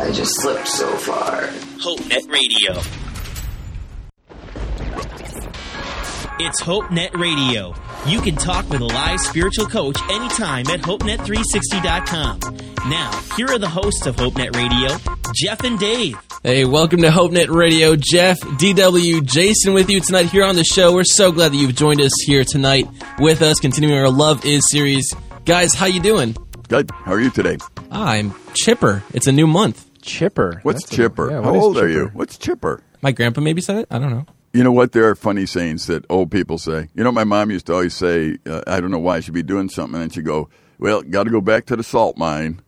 I just slipped so far. HopeNet Radio. It's HopeNet Radio. You can talk with a live spiritual coach anytime at HopeNet360.com. Now, here are the hosts of HopeNet Radio, Jeff and Dave. Hey, welcome to HopeNet Radio. Jeff, DW, Jason with you tonight here on the show. We're so glad that you've joined us here tonight with us, continuing our Love Is series. Guys, how you doing? Good. How are you today? I'm chipper. It's a new month. Chipper. What's That's a- chipper? yeah, How what is old are you? What's chipper? My grandpa maybe said it. I don't know. You know what? There are funny sayings that old people say. You know, my mom used to always say, uh, I don't know why she'd be doing something, and she'd go, Well, got to go back to the salt mine.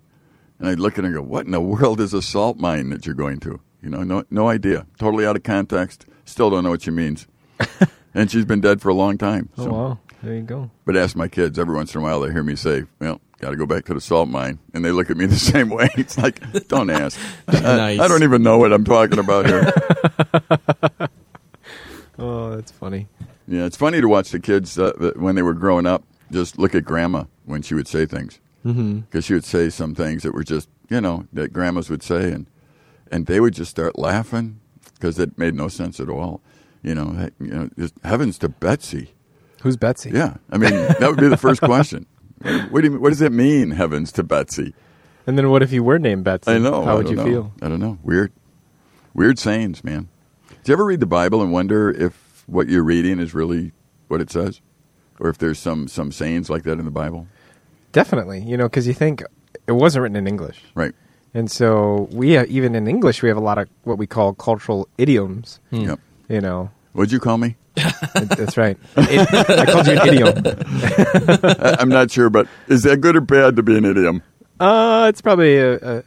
And I'd look at her and go, What in the world is a salt mine that you're going to? You know, no, no idea. Totally out of context. Still don't know what she means. and she's been dead for a long time. Oh, wow. There you go. But ask my kids every once in a while. They hear me say, "Well, got to go back to the salt mine," and they look at me the same way. It's like, don't ask. I- Nice. I, don't even know what I'm talking about here. Oh, that's funny. yeah, it's funny to watch the kids uh, when they were growing up. Just look at grandma when she would say things, because mm-hmm. she would say some things that were just, you know, that grandmas would say, and and they would just start laughing because it made no sense at all. You know, you know, just heavens to Betsy. Who's Betsy? Yeah, I mean that would be the first question. What do you, what does it mean, heavens to Betsy? And then what if you were named Betsy? I know. How I would you know. feel? I don't know. Weird, weird sayings, man. Do you ever read the Bible and wonder if what you're reading is really what it says, or if there's some some sayings like that in the Bible? Definitely. You know, because you think it wasn't written in English. Right. And so we, uh, even in English, we have a lot of what we call cultural idioms. Yep. You know, What'd you call me? That- that's right. It- I called you an idiom. I- I'm not sure, but is that good or bad to be an idiom? Uh, it's probably uh uh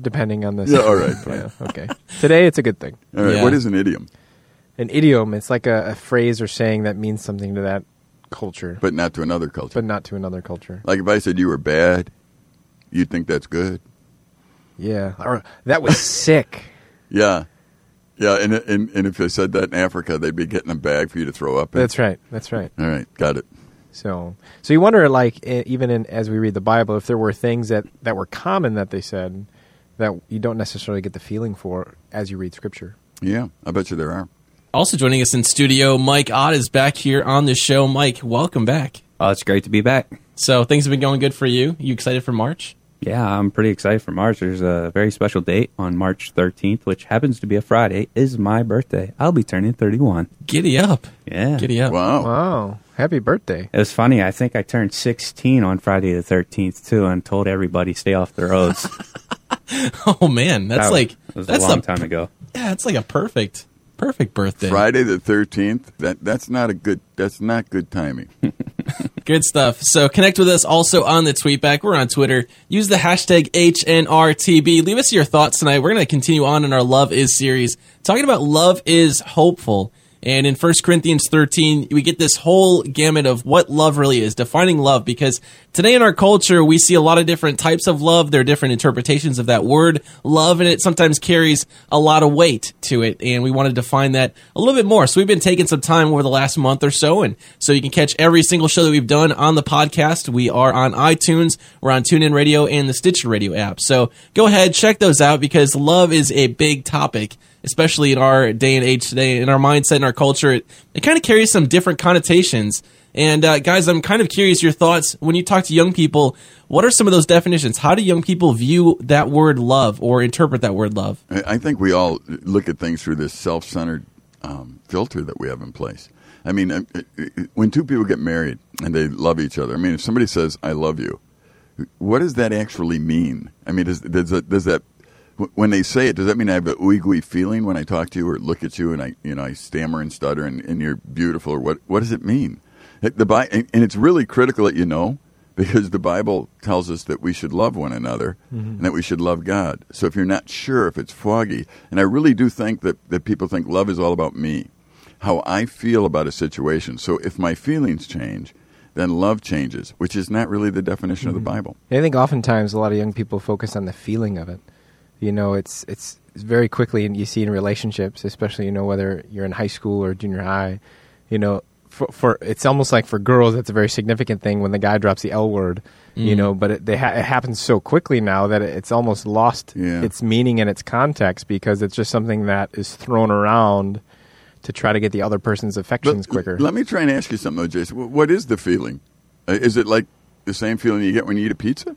depending on the. Yeah, all right, Yeah, okay. Today, it's a good thing. All right. Yeah. What is an idiom? An idiom, it's like a, a phrase or saying that means something to that culture, But not to another culture. but not to another culture. like if I said you were bad, you'd think that's good. Yeah. Or that was sick. Yeah. Yeah, and, and and if I said that in Africa, they'd be getting a bag for you to throw up in. That's right. That's right. All right, got it. So, so you wonder, like, even in, as we read the Bible, if there were things that, that were common that they said that you don't necessarily get the feeling for as you read Scripture. Yeah, I bet you there are. Also joining us in studio, Mike Ott is back here on the show. Mike, welcome back. Oh, it's great to be back. So things have been going good for you. You excited for March? Yeah, I'm pretty excited for March. There's a very special date on March 13th, which happens to be a Friday, is my birthday. I'll be turning 31. Giddy up. Yeah. Giddy up. Wow. Wow! Happy birthday! It was funny. I think I turned 16 on Friday the 13th, too, and told everybody stay off the roads. Oh man, that's That like was that's a long the- time ago. Yeah, it's like a perfect perfect birthday. Friday the thirteenth. That that's not a good. That's not good timing. Good stuff. So connect with us also on the tweetback. We're on Twitter. Use the hashtag HNRTB. Leave us your thoughts tonight. We're going to continue on in our Love Is series, talking about love is hopeful. And in 1 Corinthians 13, we get this whole gamut of what love really is, defining love, because today in our culture, we see a lot of different types of love. There are different interpretations of that word, love, and it sometimes carries a lot of weight to it. And we want to define that a little bit more. So we've been taking some time over the last month or so. And so you can catch every single show that we've done on the podcast. We are on iTunes, we're on TuneIn Radio and the Stitcher Radio app. So go ahead, check those out because love is a big topic especially in our day and age today, in our mindset, in our culture, it, it kind of carries some different connotations. And uh, guys, I'm kind of curious your thoughts when you talk to young people. What are some of those definitions? How do young people view that word love or interpret that word love? I think we all look at things through this self-centered um, filter that we have in place. I mean, uh, uh, when two people get married and they love each other, I mean, if somebody says "I love you," what does that actually mean? I mean, does does that, does that when they say it, does that mean I have an ooey feeling when I talk to you or look at you and I, you know, I stammer and stutter and, and you're beautiful or what? What does it mean? The Bi- and it's really critical that you know because the Bible tells us that we should love one another mm-hmm. and that we should love God. So if you're not sure if it's foggy, and I really do think that, that people think love is all about me, how I feel about a situation. So if my feelings change, then love changes, which is not really the definition of the mm-hmm. Bible. I think oftentimes a lot of young people focus on the feeling of it. You know, it's it's it's very quickly, and you see in relationships, especially you know whether you're in high school or junior high. You know, for, for it's almost like for girls, it's a very significant thing when the guy drops the L word. You Mm. know, but it, they ha- it happens so quickly now that it's almost lost Yeah. its meaning and its context because it's just something that is thrown around to try to get the other person's affections But quicker. Let me try and ask you something, though, Jason. What is the feeling? Uh, Is it like the same feeling you get when you eat a pizza?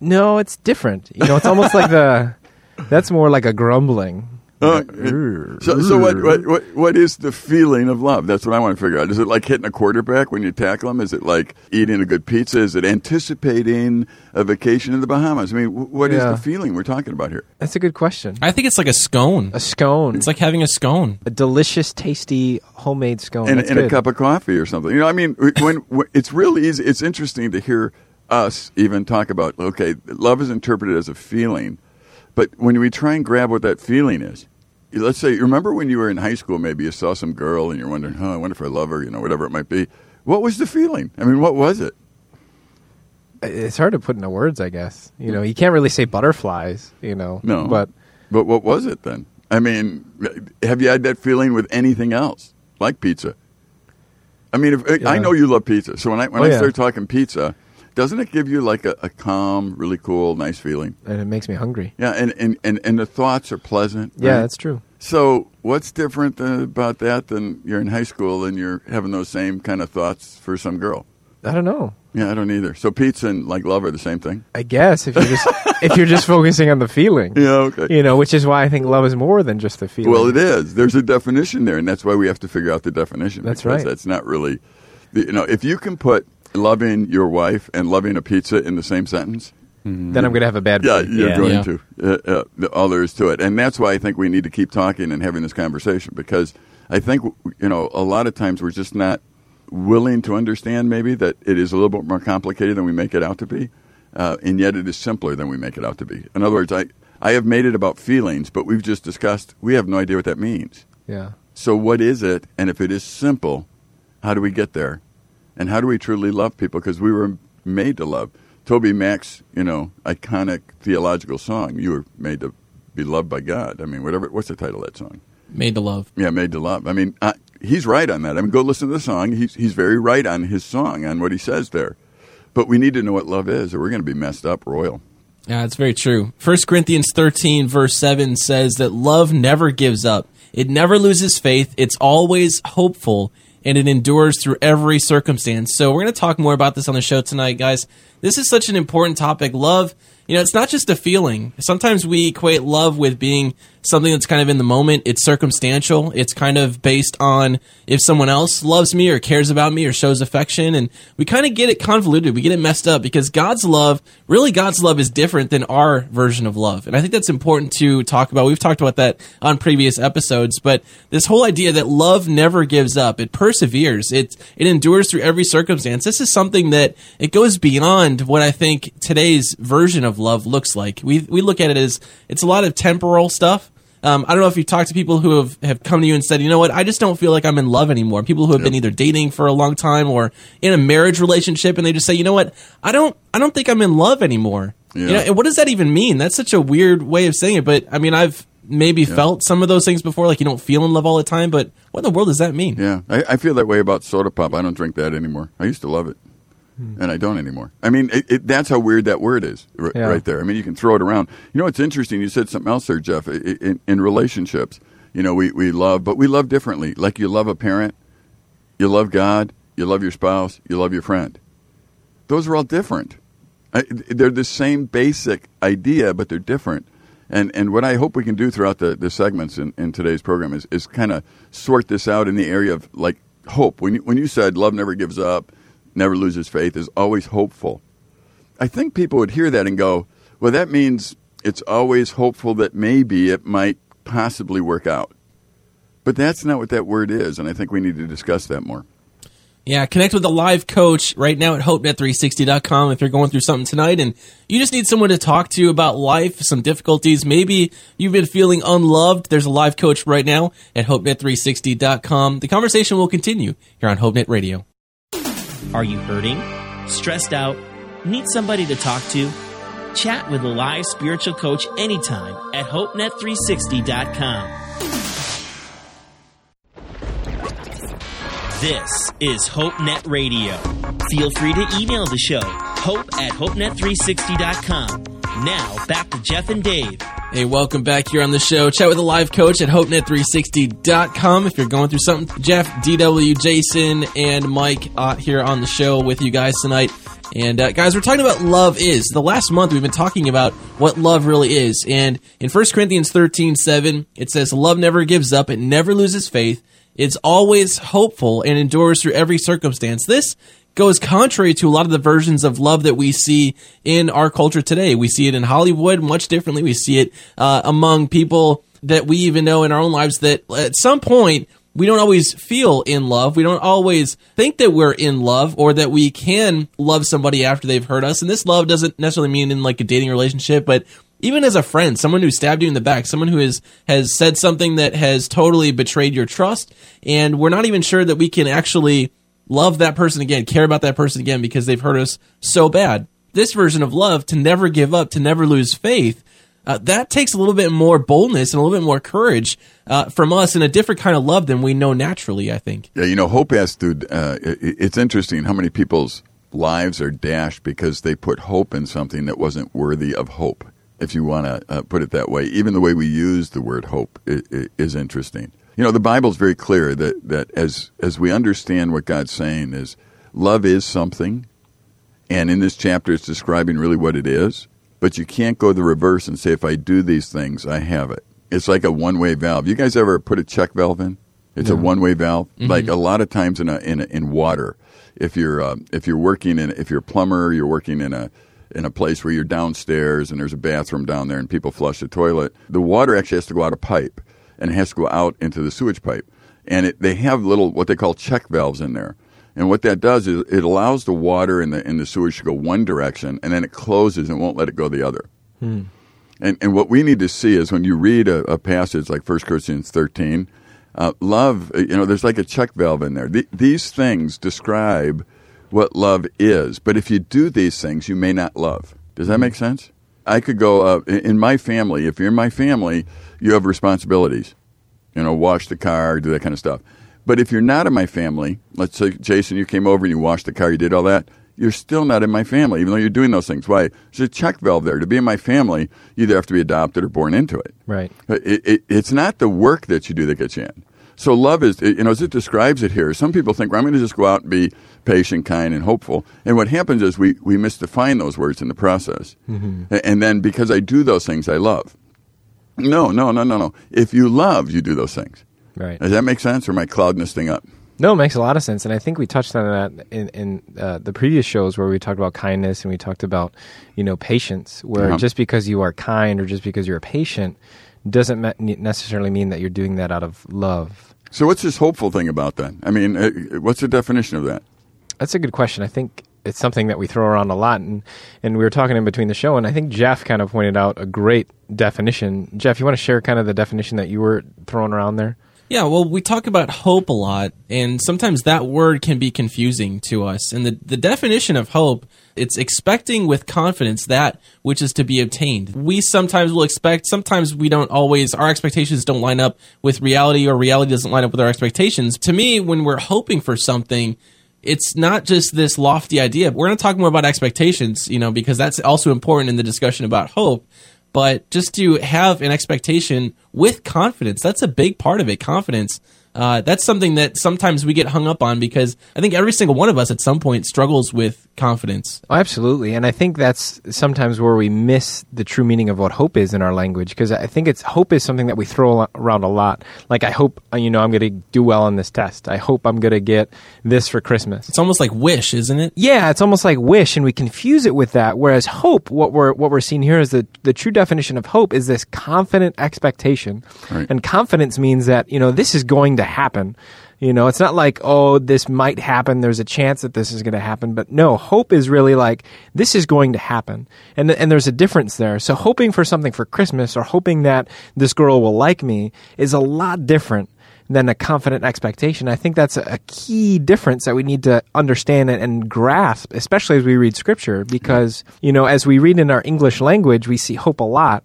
No, it's different. You know, it's almost like the. That's more like a grumbling. Uh, so, so what, what, what, what is the feeling of love? That's what I want to figure out. Is it like hitting a quarterback when you tackle him? Is it like eating a good pizza? Is it anticipating a vacation in the Bahamas? I mean, wh- what is Yeah. the feeling we're talking about here? That's a good question. I think it's like a scone. A scone. It's like having a scone. a delicious, tasty homemade scone. and, and a cup of coffee or something. You know, I mean, when, when it's really easy. It's interesting to hear us even talk about. Okay, love is interpreted as a feeling, but when we try and grab what that feeling is, let's say, remember when you were in high school, maybe you saw some girl and you're wondering, "Oh, I wonder if I love her," you know, whatever it might be. What was the feeling? I mean, what was it? It's hard to put into words, I guess. You know, you can't really say butterflies. You know, No, but but what was it then? I mean, have you had that feeling with anything else, like pizza? I mean, if, I know you love pizza, so when I when Oh, I yeah. start talking pizza, doesn't it give you like a, a calm, really cool, nice feeling? and it makes me hungry. Yeah, and and, and, and the thoughts are pleasant. Yeah, that's true. So, what's different than, about that than you're in high school and you're having those same kind of thoughts for some girl? I don't know. Yeah, I don't either. So, pizza and like love are the same thing. I guess if you're just if you're just focusing on the feeling, Yeah, okay. you know, which is why I think love is more than just the feeling. Well, it is. There's a definition there, and that's why we have to figure out the definition. That's because right. That's not really, you know, if you can put loving your wife and loving a pizza in the same sentence, Then I'm going to have a bad. yeah, you're Yeah. going Yeah. to. Uh, uh, the- all there is to it, and that's why I think we need to keep talking and having this conversation because I think you know a lot of times we're just not willing to understand maybe that it is a little bit more complicated than we make it out to be, uh, and yet it is simpler than we make it out to be. In other words, I I have made it about feelings, but we've just discussed we have no idea what that means. yeah. So, what is it? And if it is simple, how do we get there? And how do we truly love people? Because we were made to love. TobyMac's, you know, iconic theological song, you were made to be loved by God. I mean, whatever, what's the title of that song? Made to love. Yeah, made to love. I mean, uh, he's right on that. I mean, go listen to the song. He's, he's very right on his song, on what he says there. But we need to know what love is, or we're going to be messed up royal. Yeah, it's very true. 1 Corinthians 13, verse 7 says that love never gives up. It never loses faith. It's always hopeful, and it endures through every circumstance. So, we're going to talk more about this on the show tonight, guys. This is such an important topic. Love, you know, it's not just a feeling. Sometimes we equate love with being something that's kind of in the moment. It's circumstantial. It's kind of based on if someone else loves me or cares about me or shows affection. And we kind of get it convoluted. We get it messed up because God's love, really, God's love is different than our version of love. And I think that's important to talk about. We've talked about that on previous episodes. But this whole idea that love never gives up, it perseveres, it, it endures through every circumstance. This is something that it goes beyond what I think today's version of love looks like. We, we look at it as it's a lot of temporal stuff. Um, I don't know if you've talked to people who have, have come to you and said, you know what, I just don't feel like I'm in love anymore. People who have been either dating for a long time or in a marriage relationship, and they just say, you know what, I don't, I don't think I'm in love anymore. You Yeah. know, and what does that even mean? That's such a weird way of saying it. But I mean, I've maybe felt some of those things before, like you don't feel in love all the time. But what in the world does that mean? Yeah, I, I feel that way about soda pop. I don't drink that anymore. I used to love it, and I don't anymore. I mean, it, it, that's how weird that word is, r- Yeah. right there. I mean, you can throw it around. You know, it's interesting. You said something else there, Jeff. In, in relationships, you know, we, we love, but we love differently. Like you love a parent, you love God, you love your spouse, you love your friend. Those are all different. I, they're the same basic idea, but they're different. And and what I hope we can do throughout the, the segments in, in today's program is, is kind of sort this out in the area of like hope. When you, when you said love never gives up, never loses faith, is always hopeful. I think people would hear that and go, well, that means it's always hopeful that maybe it might possibly work out. But that's not what that word is, and I think we need to discuss that more. Yeah, connect with a live coach right now at hopenet360.com if you're going through something tonight and you just need someone to talk to about life, some difficulties. Maybe you've been feeling unloved. There's a live coach right now at hopenet360.com. The conversation will continue here on HopeNet Radio. Are you hurting? Stressed out? Need somebody to talk to? Chat with a live spiritual coach anytime at hopenet360.com. This is HopeNet Radio. Feel free to email the show, hope at hopenet360.com. Now, back to Jeff and Dave. Hey, welcome back here on the show. Chat with a live coach at HopeNet360.com if you're going through something. Jeff, DW, Jason, and Mike uh, here on the show with you guys tonight. And uh, guys, we're talking about love is. The last month we've been talking about what love really is. And in 1 Corinthians 13, 7, it says, Love never gives up, it never loses faith, it's always hopeful and endures through every circumstance. This goes contrary to a lot of the versions of love that we see in our culture today. We see it in Hollywood much differently. We see it uh, among people that we even know in our own lives that at some point we don't always feel in love. We don't always think that we're in love or that we can love somebody after they've hurt us. And this love doesn't necessarily mean in like a dating relationship, but even as a friend, someone who stabbed you in the back, someone who is, has said something that has totally betrayed your trust, and we're not even sure that we can actually love that person again, care about that person again because they've hurt us so bad. This version of love, to never give up, to never lose faith, uh, that takes a little bit more boldness and a little bit more courage uh, from us and a different kind of love than we know naturally, I think. Yeah, you know, hope has to. Uh, it's interesting how many people's lives are dashed because they put hope in something that wasn't worthy of hope if you want to uh, put it that way. Even the way we use the word hope is, is interesting. You know, the Bible's very clear that, that as, as we understand what God's saying is love is something, and in this chapter it's describing really what it is, but you can't go the reverse and say, if I do these things, I have it. It's like a one way valve. You guys ever put a check valve in? It's a one way valve. Mm-hmm. Like a lot of times in a, in a, in water, if you're uh, if you're working in if you're a plumber, you're working in a in a place where you're downstairs and there's a bathroom down there and people flush the toilet, the water actually has to go out a pipe and it has to go out into the sewage pipe. And it, they have little what they call check valves in there. And what that does is it allows the water in the in the sewage to go one direction and then it closes and won't let it go the other. Hmm. And and what we need to see is when you read a, a passage like 1 Corinthians 13, uh, love, you know, there's like a check valve in there. The, these things describe what love is. But if you do these things, you may not love. Does that make sense? I could go uh, in my family. If you're in my family, you have responsibilities. You know, wash the car, do that kind of stuff. But if you're not in my family, let's say Jason, you came over and you washed the car, you did all that. You're still not in my family, even though you're doing those things. Why? There's a check valve there. To be in my family, you either have to be adopted or born into it. Right. It, it, it's not the work that you do that gets you in. So love is, you know, as it describes it here, some people think, well, I'm going to just go out and be patient, kind, and hopeful. And what happens is we, we misdefine those words in the process. Mm-hmm. And then because I do those things, I love. No, no, no, no, no. If you love, you do those things. Right. Does that make sense, or am I clouding this thing up? No, it makes a lot of sense, and I think we touched on that in, in uh, the previous shows where we talked about kindness and we talked about, you know, patience. Where Uh-huh. just because you are kind or just because you're patient doesn't necessarily mean that you're doing that out of love. So what's this hopeful thing about that? I mean, uh, what's the definition of that? That's a good question. I think it's something that we throw around a lot, and and we were talking in between the show, and I think Jeff kind of pointed out a great definition. Jeff, you want to share kind of the definition that you were throwing around there? Yeah, well, we talk about hope a lot, and sometimes that word can be confusing to us. And the, the definition of hope, it's expecting with confidence that which is to be obtained. We sometimes will expect, sometimes we don't always, our expectations don't line up with reality, or reality doesn't line up with our expectations. To me, when we're hoping for something, it's not just this lofty idea. We're going to talk more about expectations, you know, because that's also important in the discussion about hope. But just to have an expectation with confidence, that's a big part of it. Confidence. Uh, that's something that sometimes we get hung up on because I think every single one of us at some point struggles with confidence. Oh, absolutely, and I think that's sometimes where we miss the true meaning of what hope is in our language. Because I think it's hope is something that we throw around a lot. Like I hope uh, you know I'm going to do well on this test. I hope I'm going to get this for Christmas. It's almost like wish, isn't it? Yeah, it's almost like wish, and we confuse it with that. Whereas hope, what we're what we're seeing here is the the true definition of hope is this confident expectation, Right. and confidence means that you know this is going to happen. You know, it's not like, oh, this might happen. There's a chance that this is going to happen. But no, hope is really like, this is going to happen. And, and there's a difference there. So hoping for something for Christmas or hoping that this girl will like me is a lot different than a confident expectation. I think that's a key difference that we need to understand and, grasp, especially as we read scripture, because, you know, as we read in our English language, we see hope a lot.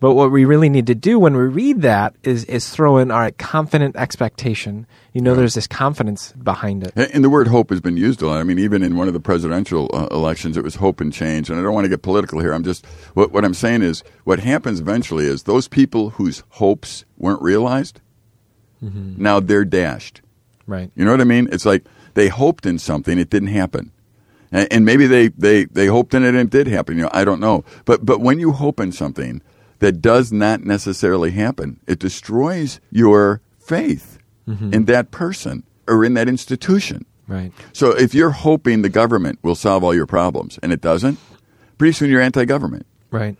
But what we really need to do when we read that is, is throw in our confident expectation. You know, there's this confidence behind it. And the word hope has been used a lot. I mean, even in one of the presidential uh, elections, it was hope and change. And I don't want to get political here. I'm just, what, what I'm saying is, what happens eventually is those people whose hopes weren't realized, mm-hmm. now they're dashed. Right. You know what I mean? It's like they hoped in something, it didn't happen. And, and maybe they, they, they hoped in it and it did happen. You know, I don't know. But, but when you hope in something, that does not necessarily happen. It destroys your faith mm-hmm. in that person or in that institution. Right. So if you're hoping the government will solve all your problems and it doesn't, pretty soon you're anti-government. Right.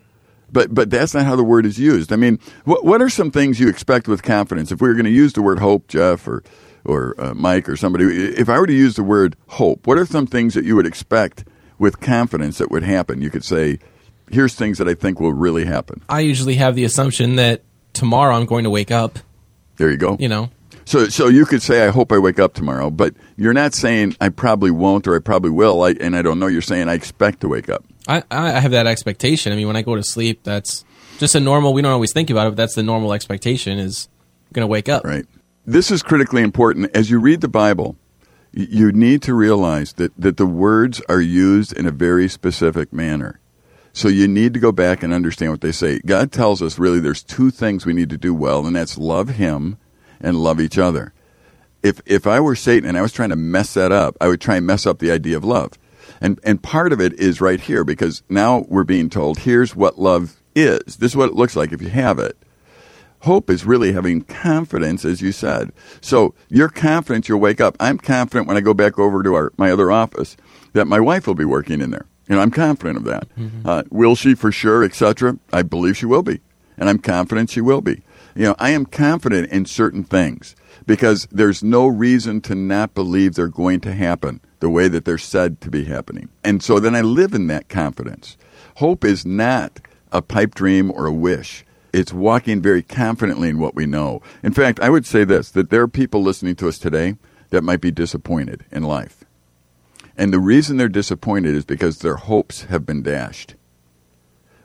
But but that's not how the word is used. I mean, what what are some things you expect with confidence? If we were going to use the word hope, Jeff or or uh, Mike or somebody, if I were to use the word hope, what are some things that you would expect with confidence that would happen? You could say, here's things that I think will really happen. I usually have the assumption that tomorrow I'm going to wake up. There you go. You know. So, so you could say, "I hope I wake up tomorrow," but you're not saying I probably won't or I probably will. I, and I don't know. You're saying I expect to wake up. I, I have that expectation. I mean, when I go to sleep, that's just a normal. We don't always think about it, but that's the normal expectation. Is going to wake up. Right. This is critically important as you read the Bible. You need to realize that, that the words are used in a very specific manner. So you need to go back and understand what they say. God tells us really there's two things we need to do well, and that's love Him and love each other. If if I were Satan and I was trying to mess that up, I would try and mess up the idea of love. And and part of it is right here because now we're being told here's what love is. This is what it looks like if you have it. Hope is really having confidence, as you said. So you're confident you'll wake up. I'm confident when I go back over to our, my other office that my wife will be working in there. And I'm confident of that. Mm-hmm. Uh, will she for sure, etc.? I believe she will be. And I'm confident she will be. You know, I am confident in certain things because there's no reason to not believe they're going to happen the way that they're said to be happening. And so then I live in that confidence. Hope is not a pipe dream or a wish. It's walking very confidently in what we know. In fact, I would say this that there are people listening to us today that might be disappointed in life. And the reason they're disappointed is because their hopes have been dashed,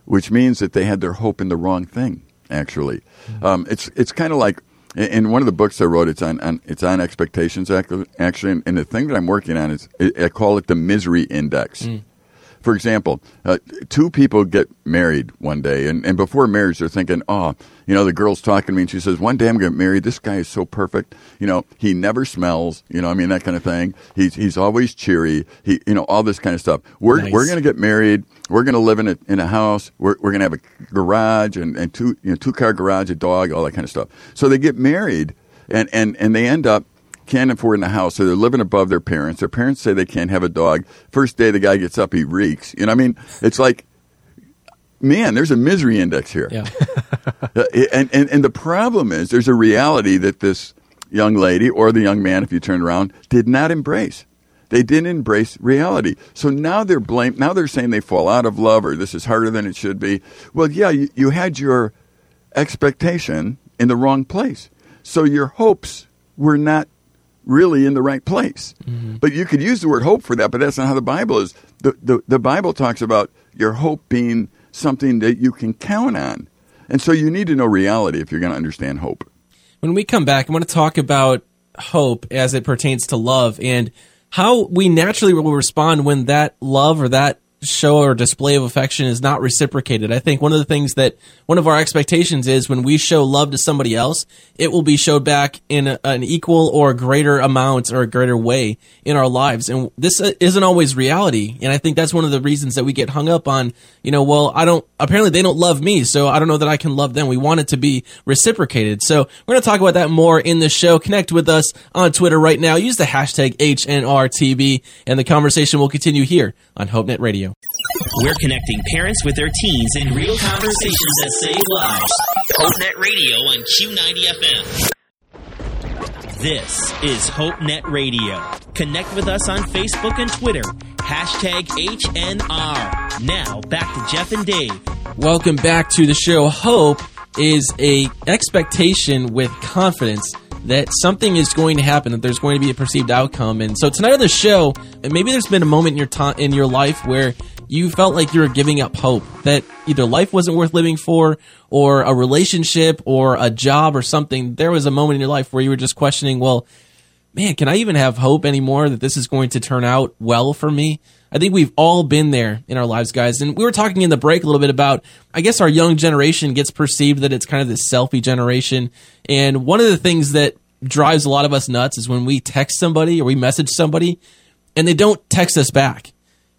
which means that they had their hope in the wrong thing. Actually, mm-hmm. um, it's it's kind of like in one of the books I wrote. It's on, on it's on expectations actually, and, the thing that I'm working on is I call it the misery index. Mm. For example, uh, two people get married one day, and, and before marriage, they're thinking, oh, you know, the girl's talking to me, and she says, one day I'm going to marry. This guy is so perfect. You know, he never smells. You know, I mean, that kind of thing. He's he's always cheery. He, you know, all this kind of stuff. We're nice. we're going to get married. We're going to live in a in a house. We're we're going to have a garage and, and two you know two car garage, a dog, all that kind of stuff. So they get married, and and and they end up can't afford in a house, so they're living above their parents. Their parents say they can't have a dog. First day the guy gets up, he reeks. You know, I mean, it's like, man, there's a misery index here. Yeah. Uh, and, and and the problem is, there's a reality that this young lady or the young man, if you turn around, did not embrace. They didn't embrace reality. So now they're blamed. Now they're saying they fall out of love or this is harder than it should be. Well, yeah, you, you had your expectation in the wrong place. So your hopes were not really in the right place. Mm-hmm. But you could use the word hope for that, but that's not how the Bible is. The, the, the Bible talks about your hope being something that you can count on. And so you need to know reality if you're going to understand hope. When we come back, I want to talk about hope as it pertains to love and how we naturally will respond when that love or that show or display of affection is not reciprocated. I think one of the things that one of our expectations is when we show love to somebody else, it will be showed back in a, an equal or greater amount or a greater way in our lives. And this uh, isn't always reality. And I think that's one of the reasons that we get hung up on, you know, well, I don't, apparently they don't love me, so I don't know that I can love them. We want it to be reciprocated. So we're going to talk about that more in the show. Connect with us on Twitter right now. Use the hashtag HNRTB and the conversation will continue here on HopeNet Radio. We're connecting parents with their teens in real conversations that save lives. HopeNet Radio on Q90 FM. This is HopeNet Radio. Connect with us on Facebook and Twitter. Hashtag HNR. Now back to Jeff and Dave. Welcome back to the show. Hope is a expectation with confidence that something is going to happen, that there's going to be a perceived outcome. And so tonight on the show, maybe there's been a moment in your time in your life where you felt like you were giving up hope that either life wasn't worth living for or a relationship or a job or something. There was a moment in your life where you were just questioning, well, man, can I even have hope anymore that this is going to turn out well for me? I think we've all been there in our lives, guys. And we were talking in the break a little bit about, I guess our young generation gets perceived that it's kind of this selfie generation. And one of the things that drives a lot of us nuts is when we text somebody or we message somebody and they don't text us back.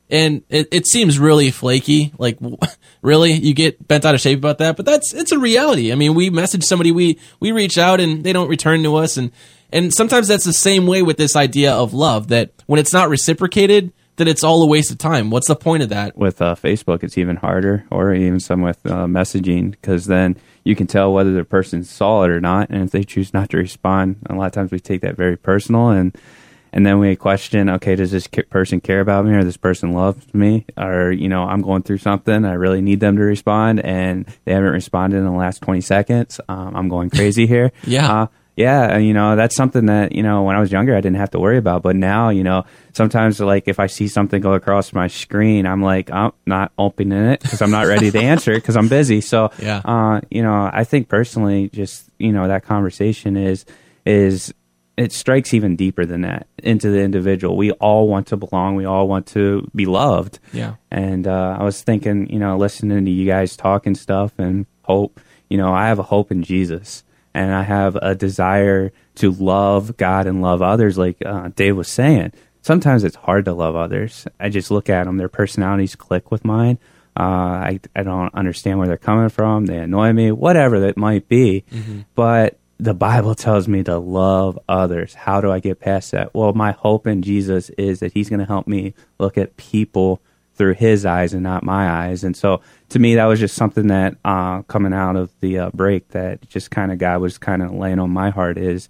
And it, it seems really flaky. Like, really, you get bent out of shape about that. But that's it's a reality. I mean, we message somebody, we we reach out, and they don't return to us, and and sometimes that's the same way with this idea of love. That when it's not reciprocated, then it's all a waste of time. What's the point of that? With uh, Facebook, it's even harder, or even some with uh, messaging, because then you can tell whether the person saw it or not, and if they choose not to respond, a lot of times we take that very personal and and then we question okay does this person care about me or this person loves me or you know i'm going through something i really need them to respond and they haven't responded in the last 20 seconds um, i'm going crazy here yeah uh, yeah you know that's something that you know when i was younger i didn't have to worry about but now you know sometimes like if i see something go across my screen i'm like i'm not opening it because i'm not ready to answer it because i'm busy so yeah uh, you know i think personally just you know that conversation is is it strikes even deeper than that into the individual. We all want to belong. We all want to be loved. Yeah. And uh, I was thinking, you know, listening to you guys talk and stuff, and hope. You know, I have a hope in Jesus, and I have a desire to love God and love others, like uh, Dave was saying. Sometimes it's hard to love others. I just look at them; their personalities click with mine. Uh, I I don't understand where they're coming from. They annoy me, whatever that might be. Mm-hmm. But the Bible tells me to love others. How do I get past that? Well, my hope in Jesus is that He's going to help me look at people through His eyes and not my eyes. And so, to me, that was just something that uh, coming out of the uh, break that just kind of God was kind of laying on my heart is,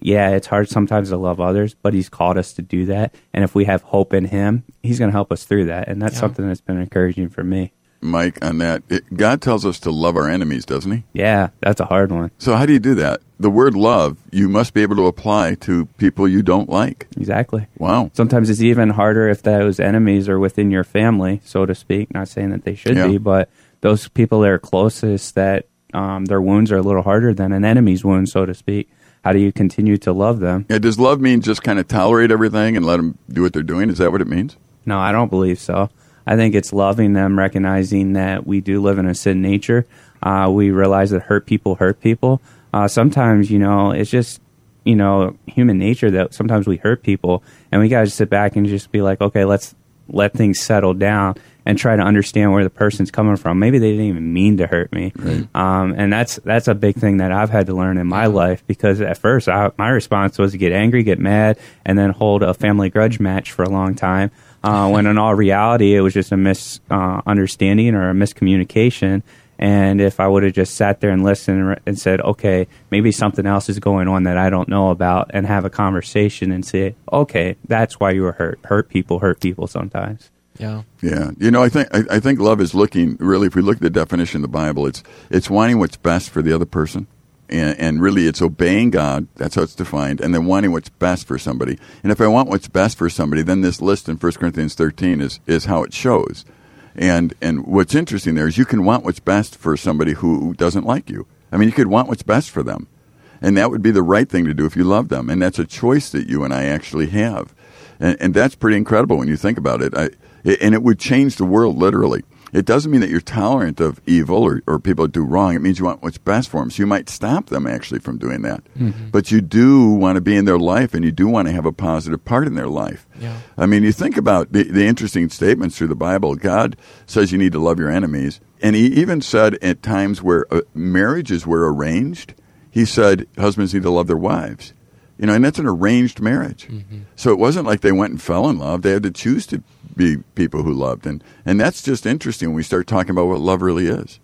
yeah, it's hard sometimes to love others, but He's called us to do that. And if we have hope in Him, He's going to help us through that. And that's Yeah. something that's been encouraging for me. Mike, on that, it, God tells us to love our enemies, doesn't He? Yeah, that's a hard one. So how do you do that? The word love, you must be able to apply to people you don't like. Exactly. Wow. Sometimes it's even harder if those enemies are within your family, so to speak. Not saying that they should Yeah. be, but those people that are closest that um, their wounds are a little harder than an enemy's wound, so to speak. How do you continue to love them? Yeah, does love mean just kind of tolerate everything and let them do what they're doing? Is that what it means? No, I don't believe so. I think it's loving them, recognizing that we do live in a sin nature. Uh, we realize that hurt people hurt people. Uh, sometimes, you know, it's just, you know, human nature that sometimes we hurt people and we got to sit back and just be like, okay, let's let things settle down and try to understand where the person's coming from. Maybe they didn't even mean to hurt me. Um, and that's, that's a big thing that I've had to learn in my life because at first I, my response was to get angry, get mad, and then hold a family grudge match for a long time. Uh, when in all reality, it was just a misunderstanding uh, or a miscommunication. And if I would have just sat there and listened and, re- and said, okay, maybe something else is going on that I don't know about, and have a conversation and say, okay, that's why you were hurt. Hurt people hurt people sometimes. Yeah. Yeah, you know, I think I, I think love is looking really. If we look at the definition of the Bible, it's it's wanting what's best for the other person, and, and really it's obeying God. That's how it's defined, and then wanting what's best for somebody. And if I want what's best for somebody, then this list in 1 Corinthians thirteen is is how it shows. And and what's interesting there is you can want what's best for somebody who doesn't like you. I mean, you could want what's best for them, and that would be the right thing to do if you love them. And that's a choice that you and I actually have, and, and that's pretty incredible when you think about it. I, and it would change the world literally. It doesn't mean that you're tolerant of evil or, or people do wrong. It means you want what's best for them. So you might stop them actually from doing that. But you do want to be in their life and you do want to have a positive part in their life. Yeah. I mean, you think about the, the interesting statements through the Bible. God says you need to love your enemies. And he even said at times where uh, marriages were arranged, he said husbands need to love their wives. You know, and that's an arranged marriage. Mm-hmm. So it wasn't like they went and fell in love. They had to choose to be people who loved. And, and that's just interesting when we start talking about what love really is.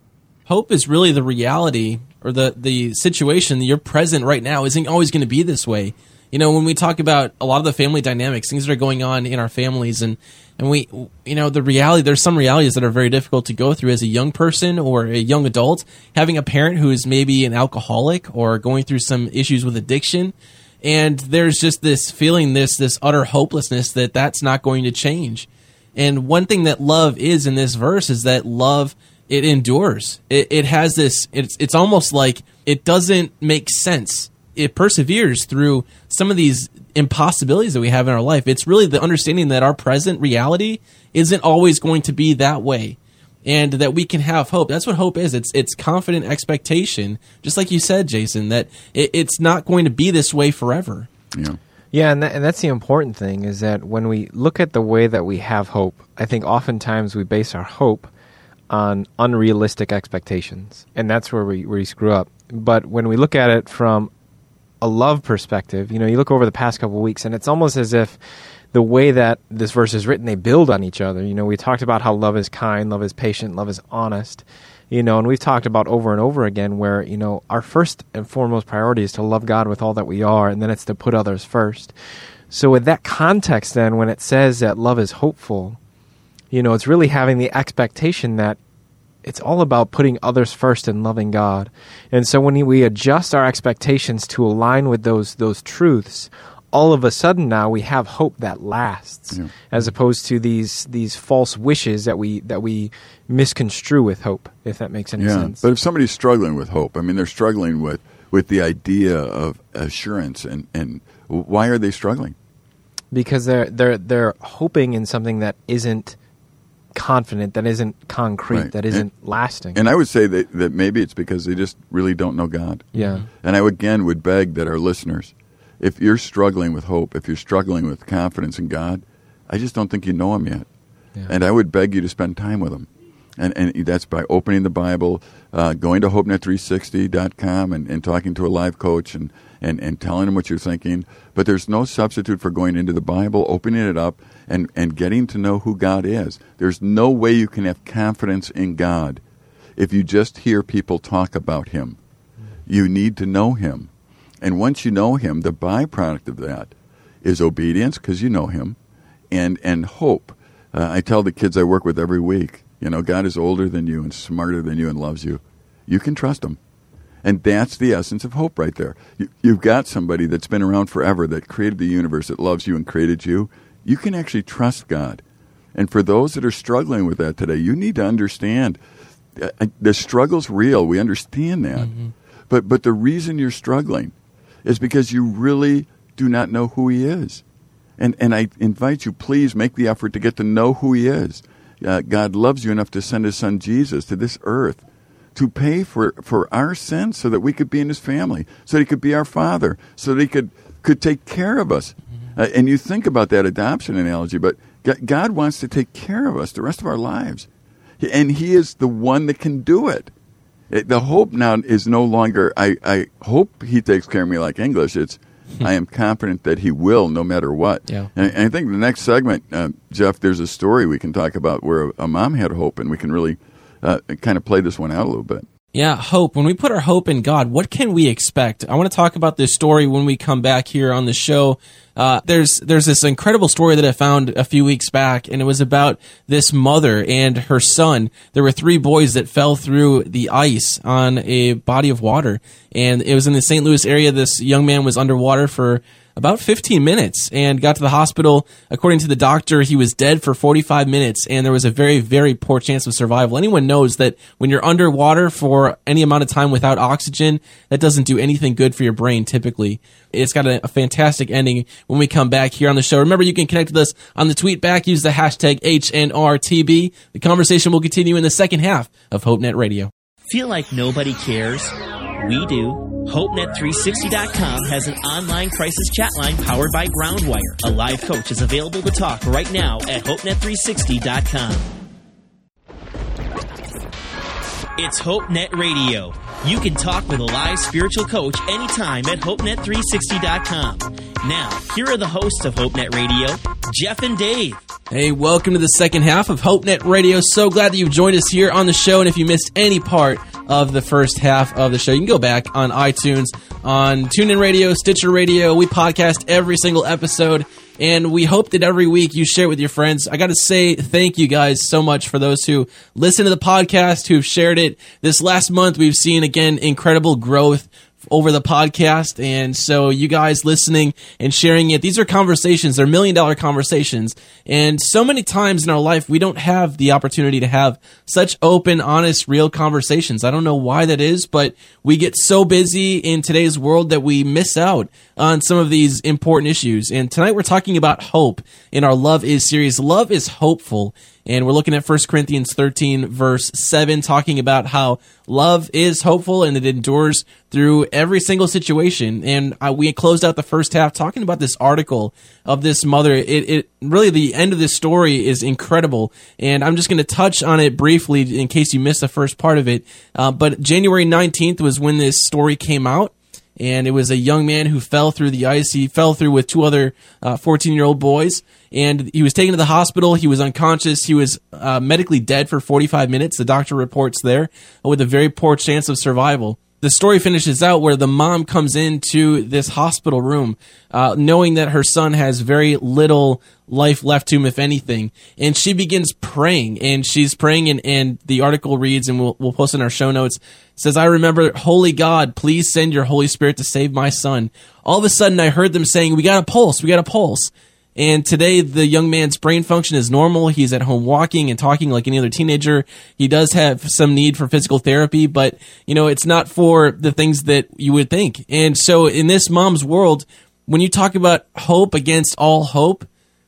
Hope is really the reality or the the situation that you're present right now isn't always going to be this way. You know, when we talk about a lot of the family dynamics, things that are going on in our families, and and we, you know, the reality. There's some realities that are very difficult to go through as a young person or a young adult. Having a parent who is maybe an alcoholic or going through some issues with addiction, and there's just this feeling, this this utter hopelessness that that's not going to change. And one thing that love is in this verse is that love it endures. It, it has this. It's it's almost like it doesn't make sense. It perseveres through some of these impossibilities that we have in our life. It's really the understanding that our present reality isn't always going to be that way, and that we can have hope. That's what hope is. It's it's confident expectation, just like you said, Jason. That it, it's not going to be this way forever. Yeah. Yeah, and, that, and that's the important thing is that when we look at the way that we have hope, I think oftentimes we base our hope on unrealistic expectations, and that's where we where we screw up. But when we look at it from a love perspective, you know, you look over the past couple of weeks, and it's almost as if the way that this verse is written, they build on each other. You know, we talked about how love is kind, love is patient, love is honest. You know, and we've talked about over and over again where, you know, our first and foremost priority is to love God with all that we are, and then it's to put others first. So, with that context, then, when it says that love is hopeful, you know, it's really having the expectation that it's all about putting others first and loving God. And so when we adjust our expectations to align with those those truths, all of a sudden now we have hope that lasts Yeah. as opposed to these these false wishes that we that we misconstrue with hope if that makes any Yeah, sense. but if somebody's struggling with hope, I mean, they're struggling with with the idea of assurance, and and why are they struggling? because they're they're they're hoping in something that isn't confident, that isn't concrete, Right. that isn't lasting. And I would say that, that maybe it's because they just really don't know God. yeah. And I again would beg that our listeners, if you're struggling with hope, if you're struggling with confidence in God, I just don't think you know Him yet. Yeah. And I would beg you to spend time with Him. And, and that's by opening the Bible, uh, going to HopeNet360.com and, and talking to a live coach and, and, and telling them what you're thinking. But there's no substitute for going into the Bible, opening it up, and, and getting to know who God is. There's no way you can have confidence in God if you just hear people talk about Him. You need to know Him. And once you know Him, the byproduct of that is obedience because you know Him, and and hope. Uh, I tell the kids I work with every week, you know, God is older than you and smarter than you and loves you. You can trust Him, and that's the essence of hope right there. You, you've got somebody that's been around forever that created the universe, that loves you and created you. You can actually trust God. And for those that are struggling with that today, you need to understand uh, uh, the struggle's real. We understand that. But but the reason you're struggling is because you really do not know who he is. And and I invite you, please make the effort to get to know who he is. Uh, God loves you enough to send his son Jesus to this earth to pay for, for our sins so that we could be in his family, so that he could be our father, so that he could, could take care of us. Uh, and you think about that adoption analogy, but God wants to take care of us the rest of our lives. And he is the one that can do it. It- the hope now is no longer, I, I hope he takes care of me like English. It's, I am confident that he will no matter what. Yeah. And, and I think the next segment, uh, Jeff, there's a story we can talk about where a mom had hope, and we can really uh, kind of play this one out a little bit. Yeah, hope. When we put our hope in God, what can we expect? I want to talk about this story when we come back here on the show. Uh, there's there's this incredible story that I found a few weeks back, and it was about this mother and her son. There were three boys that fell through the ice on a body of water, and it was in the St. Louis area. This young man was underwater for about 15 minutes and got to the hospital. According to the doctor, he was dead for 45 minutes and there was a very, very poor chance of survival. Anyone knows that when you're underwater for any amount of time without oxygen, that doesn't do anything good for your brain typically. It's got a, a fantastic ending when we come back here on the show. Remember, you can connect with us on the tweet back. Use the hashtag HNRTB. The conversation will continue in the second half of HopeNet Radio. Feel like nobody cares? We do. HopeNet360.com has an online crisis chat line powered by Groundwire. A live coach is available to talk right now at HopeNet360.com. It's HopeNet Radio. You can talk with a live spiritual coach anytime at HopeNet360.com. Now, here are the hosts of HopeNet Radio, Jeff and Dave. Hey, welcome to the second half of HopeNet Radio. So glad that you've joined us here on the show. And if you missed any part of the first half of the show. You can go back on iTunes, on TuneIn Radio, Stitcher Radio. We podcast every single episode, and we hope that every week you share it with your friends. I got to say thank you guys so much for those who listen to the podcast, who've shared it. This last month, we've seen again incredible growth over the podcast. And so you guys listening and sharing it, these are conversations, they're million dollar conversations. And so many times in our life, we don't have the opportunity to have such open, honest, real conversations. I don't know why that is, but we get so busy in today's world that we miss out on some of these important issues. And tonight we're talking about hope in our Love Is series. Love is hopeful. And we're looking at 1 Corinthians 13, verse 7, talking about how love is hopeful and it endures through every single situation. And uh, we closed out the first half talking about this article of this mother. It, it really, the end of this story is incredible. And I'm just going to touch on it briefly in case you missed the first part of it. Uh, but January 19th was when this story came out and it was a young man who fell through the ice. He fell through with two other 14 uh, year old boys, and he was taken to the hospital. He was unconscious. He was uh, medically dead for 45 minutes. The doctor reports there with a very poor chance of survival the story finishes out where the mom comes into this hospital room, uh, knowing that her son has very little life left to him, if anything, and she begins praying. And she's praying, and, and the article reads, and we'll, we'll post in our show notes. Says, "I remember, Holy God, please send your Holy Spirit to save my son." All of a sudden, I heard them saying, "We got a pulse. We got a pulse." And today, the young man's brain function is normal. He's at home walking and talking like any other teenager. He does have some need for physical therapy, but, you know, it's not for the things that you would think. And so, in this mom's world, when you talk about hope against all hope,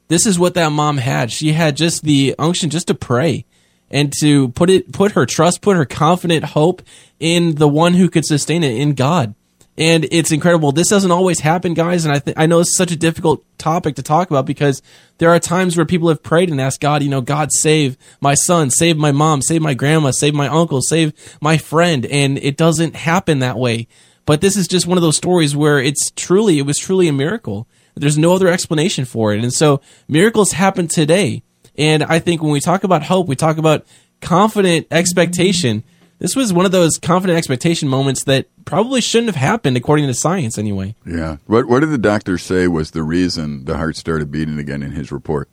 this is what that mom had. She had just the unction just to pray and to put it, put her trust, put her confident hope in the one who could sustain it, in God and it's incredible. This doesn't always happen, guys, and I th- I know it's such a difficult topic to talk about because there are times where people have prayed and asked God, you know, God save my son, save my mom, save my grandma, save my uncle, save my friend, and it doesn't happen that way. But this is just one of those stories where it's truly, it was truly a miracle. There's no other explanation for it, and so miracles happen today. And I think when we talk about hope, we talk about confident expectation this was one of those confident expectation moments that probably shouldn't have happened according to science anyway. Yeah. What what did the doctor say was the reason the heart started beating again in his report?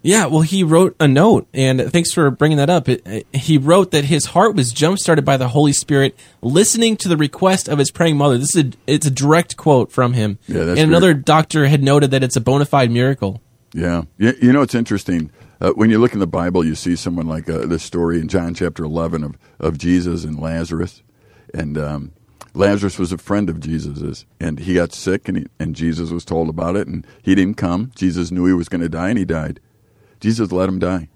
Yeah, well, he wrote a note, and thanks for bringing that up. It, he wrote that his heart was jump started by the Holy Spirit, listening to the request of his praying mother. This is a, it's a direct quote from him. Yeah, that's and another doctor had noted that it's a bona fide miracle. Yeah. You, you know, it's interesting. Uh, when you look in the Bible, you see someone like uh, the story in John chapter 11 of, of Jesus and Lazarus. And um, Lazarus was a friend of Jesus's, and he got sick, and, he, and Jesus was told about it, and he didn't come. Jesus knew he was going to die, and he died. Jesus let him die.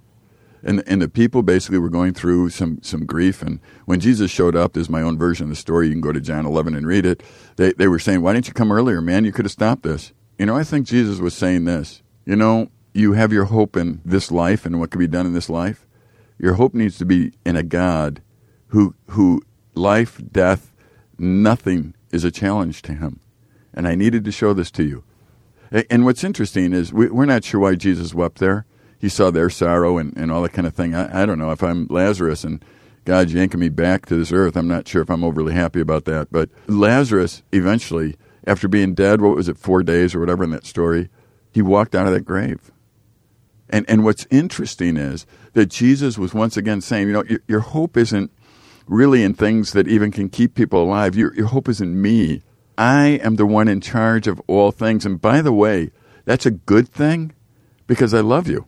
And, and the people basically were going through some, some grief. And when Jesus showed up, there's my own version of the story. You can go to John 11 and read it. They, they were saying, Why didn't you come earlier, man? You could have stopped this. You know, I think Jesus was saying this. You know, you have your hope in this life and what can be done in this life. Your hope needs to be in a God who who life, death, nothing is a challenge to him. And I needed to show this to you. And what's interesting is we, are not sure why Jesus wept there. He saw their sorrow and, and all that kind of thing. I, I don't know if I'm Lazarus and God's yanking me back to this earth. I'm not sure if I'm overly happy about that. But Lazarus eventually, after being dead, what was it, four days or whatever in that story, he walked out of that grave. And, and what's interesting is that Jesus was once again saying, you know, your, your hope isn't really in things that even can keep people alive. Your, your hope is in me. I am the one in charge of all things. And by the way, that's a good thing because I love you.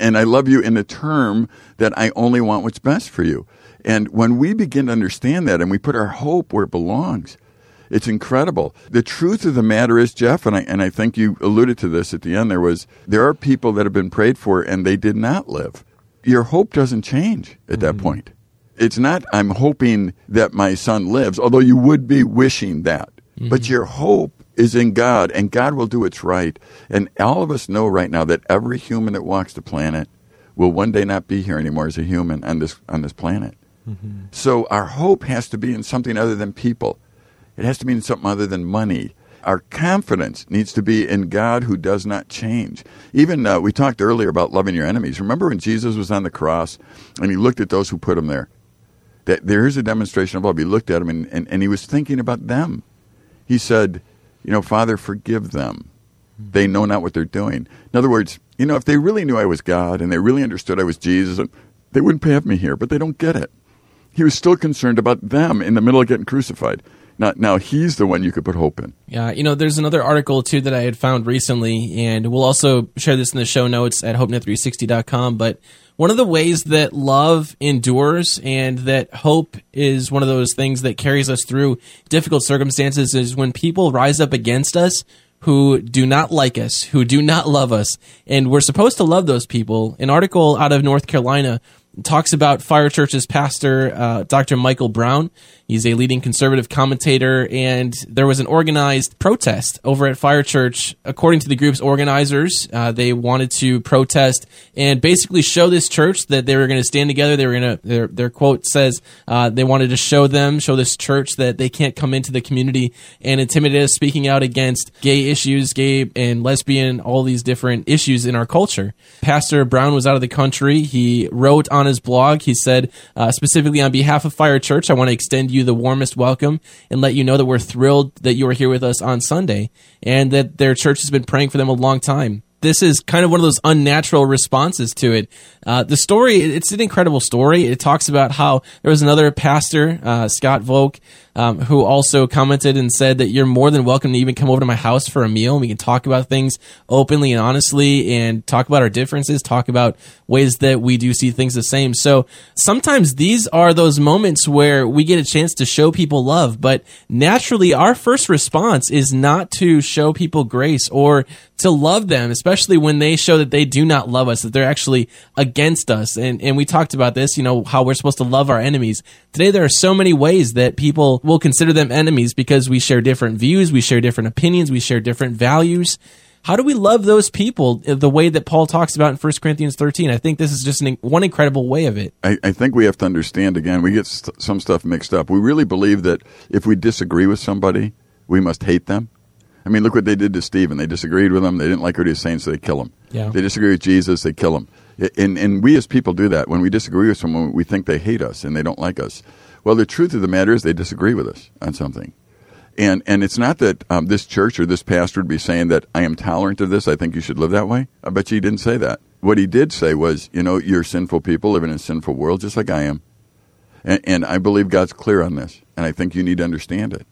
And I love you in the term that I only want what's best for you. And when we begin to understand that and we put our hope where it belongs, it's incredible. The truth of the matter is, Jeff, and I, and I think you alluded to this at the end, there was, there are people that have been prayed for and they did not live. Your hope doesn't change at that mm-hmm. point. It's not, I'm hoping that my son lives, although you would be wishing that. Mm-hmm. But your hope is in God, and God will do what's right. And all of us know right now that every human that walks the planet will one day not be here anymore as a human on this on this planet. Mm-hmm. So our hope has to be in something other than people. It has to mean something other than money. Our confidence needs to be in God who does not change. Even uh, we talked earlier about loving your enemies. Remember when Jesus was on the cross and he looked at those who put him there? That there is a demonstration of love. He looked at him and, and, and he was thinking about them. He said, You know, Father, forgive them. They know not what they're doing. In other words, you know, if they really knew I was God and they really understood I was Jesus, they wouldn't have me here, but they don't get it. He was still concerned about them in the middle of getting crucified. Now, now he's the one you could put hope in. Yeah, you know, there's another article too that I had found recently, and we'll also share this in the show notes at hopenet360.com. But one of the ways that love endures and that hope is one of those things that carries us through difficult circumstances is when people rise up against us who do not like us, who do not love us, and we're supposed to love those people. An article out of North Carolina talks about Fire Church's pastor, uh, Dr. Michael Brown. He's a leading conservative commentator, and there was an organized protest over at Fire Church. According to the group's organizers, uh, they wanted to protest and basically show this church that they were going to stand together. They were going to, their, their quote says, uh, they wanted to show them, show this church that they can't come into the community and intimidate us, speaking out against gay issues, gay and lesbian, all these different issues in our culture. Pastor Brown was out of the country. He wrote on his blog, he said, uh, specifically on behalf of Fire Church, I want to extend you the warmest welcome and let you know that we're thrilled that you are here with us on Sunday and that their church has been praying for them a long time this is kind of one of those unnatural responses to it. Uh, the story, it's an incredible story. It talks about how there was another pastor, uh, Scott Volk, um, who also commented and said that you're more than welcome to even come over to my house for a meal. And we can talk about things openly and honestly and talk about our differences, talk about ways that we do see things the same. So sometimes these are those moments where we get a chance to show people love, but naturally our first response is not to show people grace or to love them, especially when they show that they do not love us, that they're actually against us. And, and we talked about this, you know, how we're supposed to love our enemies. Today, there are so many ways that people will consider them enemies because we share different views, we share different opinions, we share different values. How do we love those people uh, the way that Paul talks about in 1 Corinthians 13? I think this is just an, one incredible way of it. I, I think we have to understand again, we get st- some stuff mixed up. We really believe that if we disagree with somebody, we must hate them. I mean, look what they did to Stephen. They disagreed with him. They didn't like what he was saying, so they kill him. Yeah. They disagree with Jesus, they kill him. And, and we as people do that. When we disagree with someone, we think they hate us and they don't like us. Well, the truth of the matter is they disagree with us on something. And, and it's not that um, this church or this pastor would be saying that I am tolerant of this. I think you should live that way. I bet you he didn't say that. What he did say was, you know, you're sinful people living in a sinful world just like I am. And, and I believe God's clear on this. And I think you need to understand it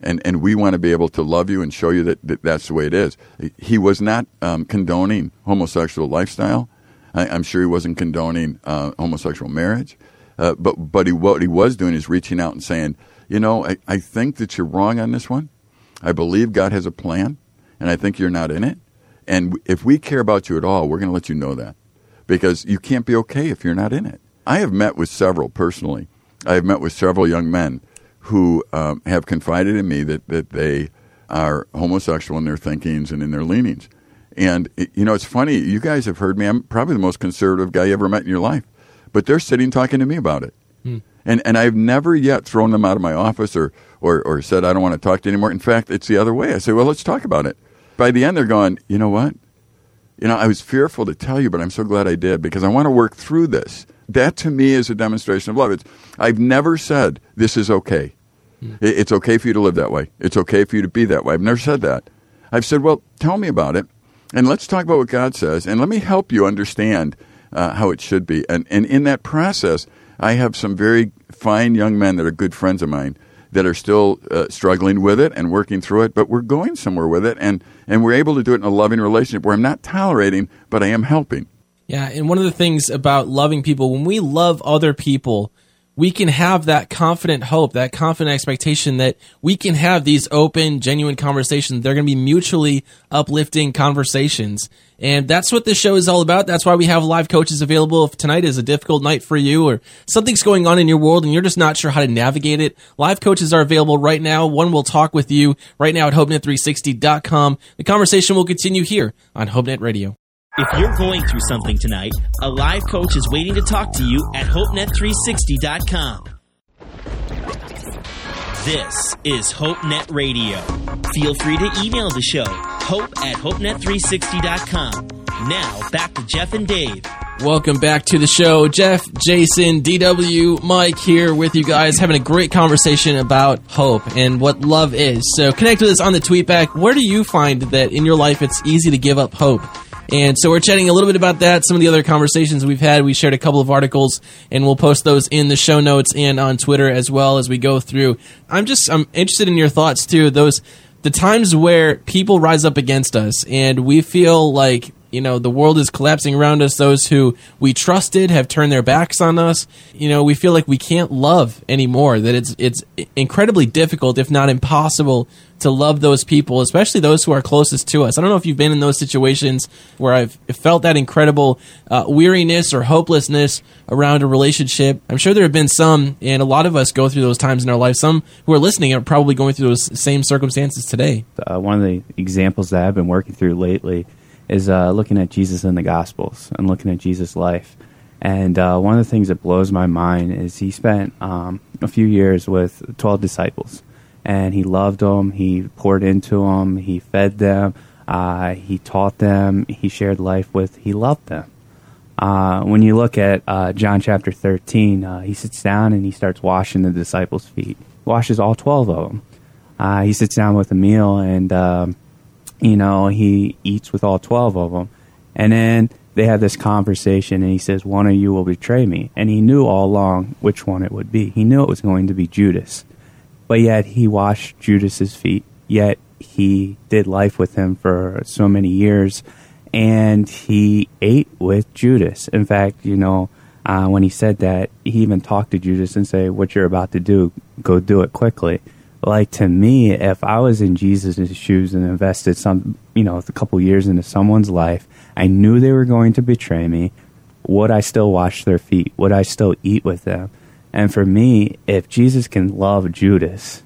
and and we want to be able to love you and show you that, that that's the way it is. He was not um, condoning homosexual lifestyle. I, am sure he wasn't condoning uh, homosexual marriage, uh, but but he, what he was doing is reaching out and saying, you know, I, I think that you're wrong on this one. I believe God has a plan, and I think you're not in it. And if we care about you at all, we're going to let you know that because you can't be okay if you're not in it. I have met with several personally. I have met with several young men who um, have confided in me that, that they are homosexual in their thinkings and in their leanings. And, you know, it's funny, you guys have heard me. I'm probably the most conservative guy you ever met in your life. But they're sitting talking to me about it. Hmm. And, and I've never yet thrown them out of my office or, or, or said, I don't want to talk to you anymore. In fact, it's the other way. I say, well, let's talk about it. By the end, they're going, you know what? You know, I was fearful to tell you, but I'm so glad I did because I want to work through this. That to me is a demonstration of love. It's, I've never said this is okay. Mm. It's okay for you to live that way. It's okay for you to be that way. I've never said that. I've said, well, tell me about it, and let's talk about what God says, and let me help you understand uh, how it should be. And, and in that process, I have some very fine young men that are good friends of mine that are still uh, struggling with it and working through it, but we're going somewhere with it, and, and we're able to do it in a loving relationship where I'm not tolerating, but I am helping. Yeah, and one of the things about loving people, when we love other people, we can have that confident hope, that confident expectation that we can have these open, genuine conversations. They're going to be mutually uplifting conversations. And that's what this show is all about. That's why we have live coaches available. If tonight is a difficult night for you or something's going on in your world and you're just not sure how to navigate it, live coaches are available right now. One will talk with you right now at HopeNet360.com. The conversation will continue here on HopeNet Radio. If you're going through something tonight, a live coach is waiting to talk to you at HopeNet360.com. This is HopeNet Radio. Feel free to email the show, hope at HopeNet360.com. Now, back to Jeff and Dave. Welcome back to the show. Jeff, Jason, DW, Mike here with you guys, having a great conversation about hope and what love is. So connect with us on the tweet back. Where do you find that in your life it's easy to give up hope? And so we're chatting a little bit about that, some of the other conversations we've had. We shared a couple of articles and we'll post those in the show notes and on Twitter as well as we go through. I'm just I'm interested in your thoughts too. Those the times where people rise up against us and we feel like you know the world is collapsing around us. Those who we trusted have turned their backs on us. You know we feel like we can't love anymore that it's it's incredibly difficult if not impossible to love those people especially those who are closest to us. I don't know if you've been in those situations where i've felt that incredible uh, weariness or hopelessness around a relationship. I'm sure there have been some and a lot of us go through those times in our life. Some who are listening are probably going through those same circumstances today. Uh, one of the examples that i've been working through lately is uh, looking at Jesus in the Gospels and looking at Jesus' life. And uh, one of the things that blows my mind is he spent um, a few years with 12 disciples. And he loved them, he poured into them, he fed them, uh, he taught them, he shared life with, he loved them. Uh, when you look at uh, John chapter 13, uh, he sits down and he starts washing the disciples' feet. Washes all 12 of them. he sits down with a meal and um, you know, he eats with all 12 of them. And then they have this conversation, and he says, One of you will betray me. And he knew all along which one it would be. He knew it was going to be Judas. But yet he washed Judas's feet, yet he did life with him for so many years, and he ate with Judas. In fact, you know, uh, when he said that, he even talked to Judas and say, "What you're about to do, go do it quickly." Like to me, if I was in Jesus' shoes and invested some, you know, a couple years into someone's life, I knew they were going to betray me. Would I still wash their feet? Would I still eat with them? And for me, if Jesus can love Judas,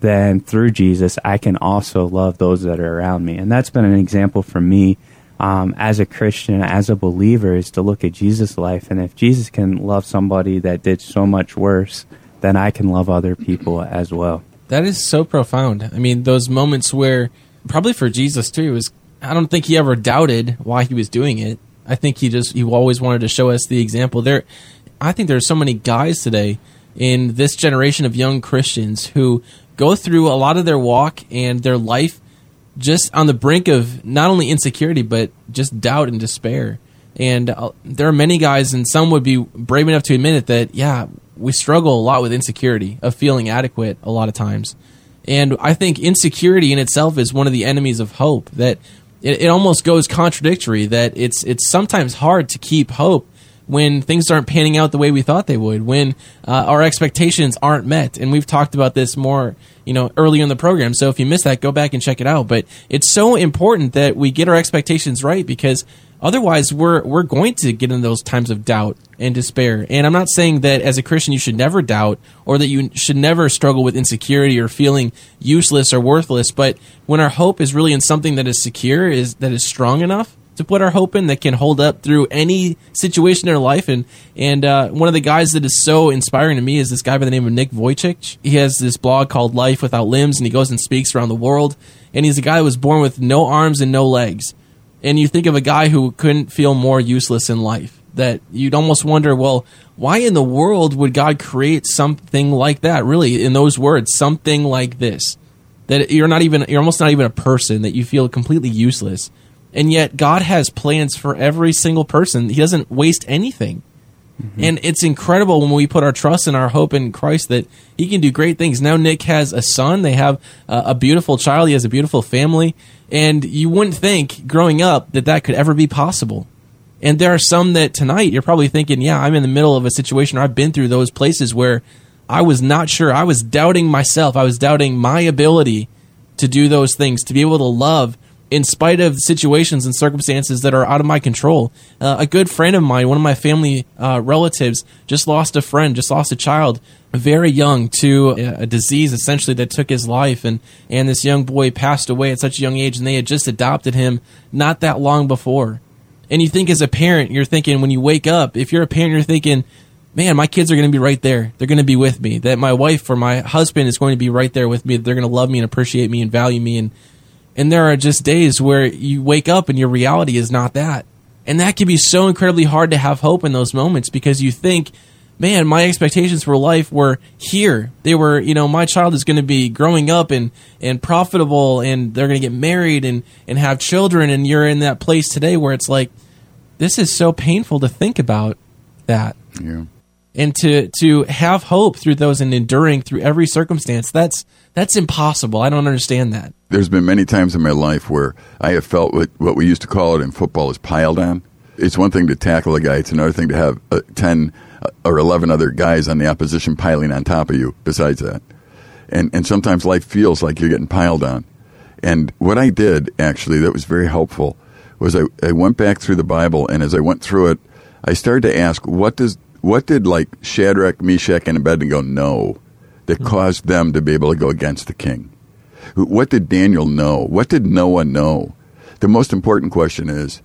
then through Jesus, I can also love those that are around me. And that's been an example for me um, as a Christian, as a believer, is to look at Jesus' life. And if Jesus can love somebody that did so much worse, then I can love other people as well. That is so profound. I mean, those moments where, probably for Jesus too, was I don't think he ever doubted why he was doing it. I think he just he always wanted to show us the example. There, I think there are so many guys today in this generation of young Christians who go through a lot of their walk and their life just on the brink of not only insecurity but just doubt and despair. And uh, there are many guys, and some would be brave enough to admit it that yeah, we struggle a lot with insecurity of feeling adequate a lot of times. And I think insecurity in itself is one of the enemies of hope. That it, it, almost goes contradictory. That it's it's sometimes hard to keep hope when things aren't panning out the way we thought they would. When uh, our expectations aren't met. And we've talked about this more, you know, earlier in the program. So if you missed that, go back and check it out. But it's so important that we get our expectations right because Otherwise, we're we're going to get in those times of doubt and despair. And I'm not saying that as a Christian you should never doubt or that you should never struggle with insecurity or feeling useless or worthless. But when our hope is really in something that is secure, is that is strong enough to put our hope in, that can hold up through any situation in our life. And and uh, one of the guys that is so inspiring to me is this guy by the name of Nick Vujicic. He has this blog called Life Without Limbs, and he goes and speaks around the world. And he's a guy that was born with no arms and no legs and you think of a guy who couldn't feel more useless in life that you'd almost wonder well why in the world would god create something like that? Really in those words something like this that you're not even you're almost not even a person that you feel completely useless. And yet god has plans for every single person. He doesn't waste anything mm-hmm. and it's incredible when we put our trust and our hope in christ that he can do great things now nick has a son they have a, a beautiful child he has a beautiful family and you wouldn't think growing up that that could ever be possible. And there are some that tonight you're probably thinking, yeah, I'm in the middle of a situation or I've been through those places where I was not sure. I was doubting myself. I was doubting my ability to do those things, to be able to love in spite of situations and circumstances that are out of my control. Uh, a good friend of mine, one of my family uh, relatives, just lost a friend, just lost a child very young to a disease essentially that took his life. And and this young boy passed away at such a young age and they had just adopted him not that long before. And you think as a parent you're thinking when you wake up if you're a parent you're thinking man my kids are going to be right there. They're going to be with me. That my wife or my husband is going to be right there with me. They're going to love me and appreciate me and value me and and there are just days where you wake up and your reality is not that And that can be so incredibly hard to have hope in those moments because you think, man, my expectations for life were here. They were, you know, my child is going to be growing up and, and profitable and they're going to get married and, and have children. And you're in that place today where it's like, this is so painful to think about that. Yeah. And to, to have hope through those and enduring through every circumstance, that's, that's impossible. I don't understand that. There's been many times in my life where I have felt what, what we used to call it in football is piled on. It's one thing to tackle a guy, it's another thing to have uh, 10 or 11 other guys on the opposition piling on top of you besides that. And, and sometimes life feels like you're getting piled on. And what I did actually that was very helpful was I, I went back through the Bible and as I went through it, I started to ask what does what did like Shadrach, Meshach, and Abednego know that mm-hmm. caused them to be able to go against the king? What did Daniel know? What did Noah know? The most important question is,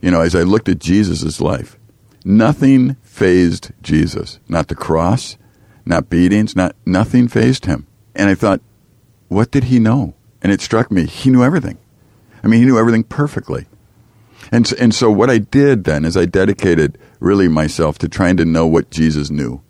you know, as I looked at Jesus' life, nothing fazed Jesus. Not the cross, not beatings, not nothing fazed him. And I thought, what did he know? And it struck me, he knew everything. I mean, he knew everything perfectly. And and so what I did then is I dedicated really myself to trying to know what Jesus knew.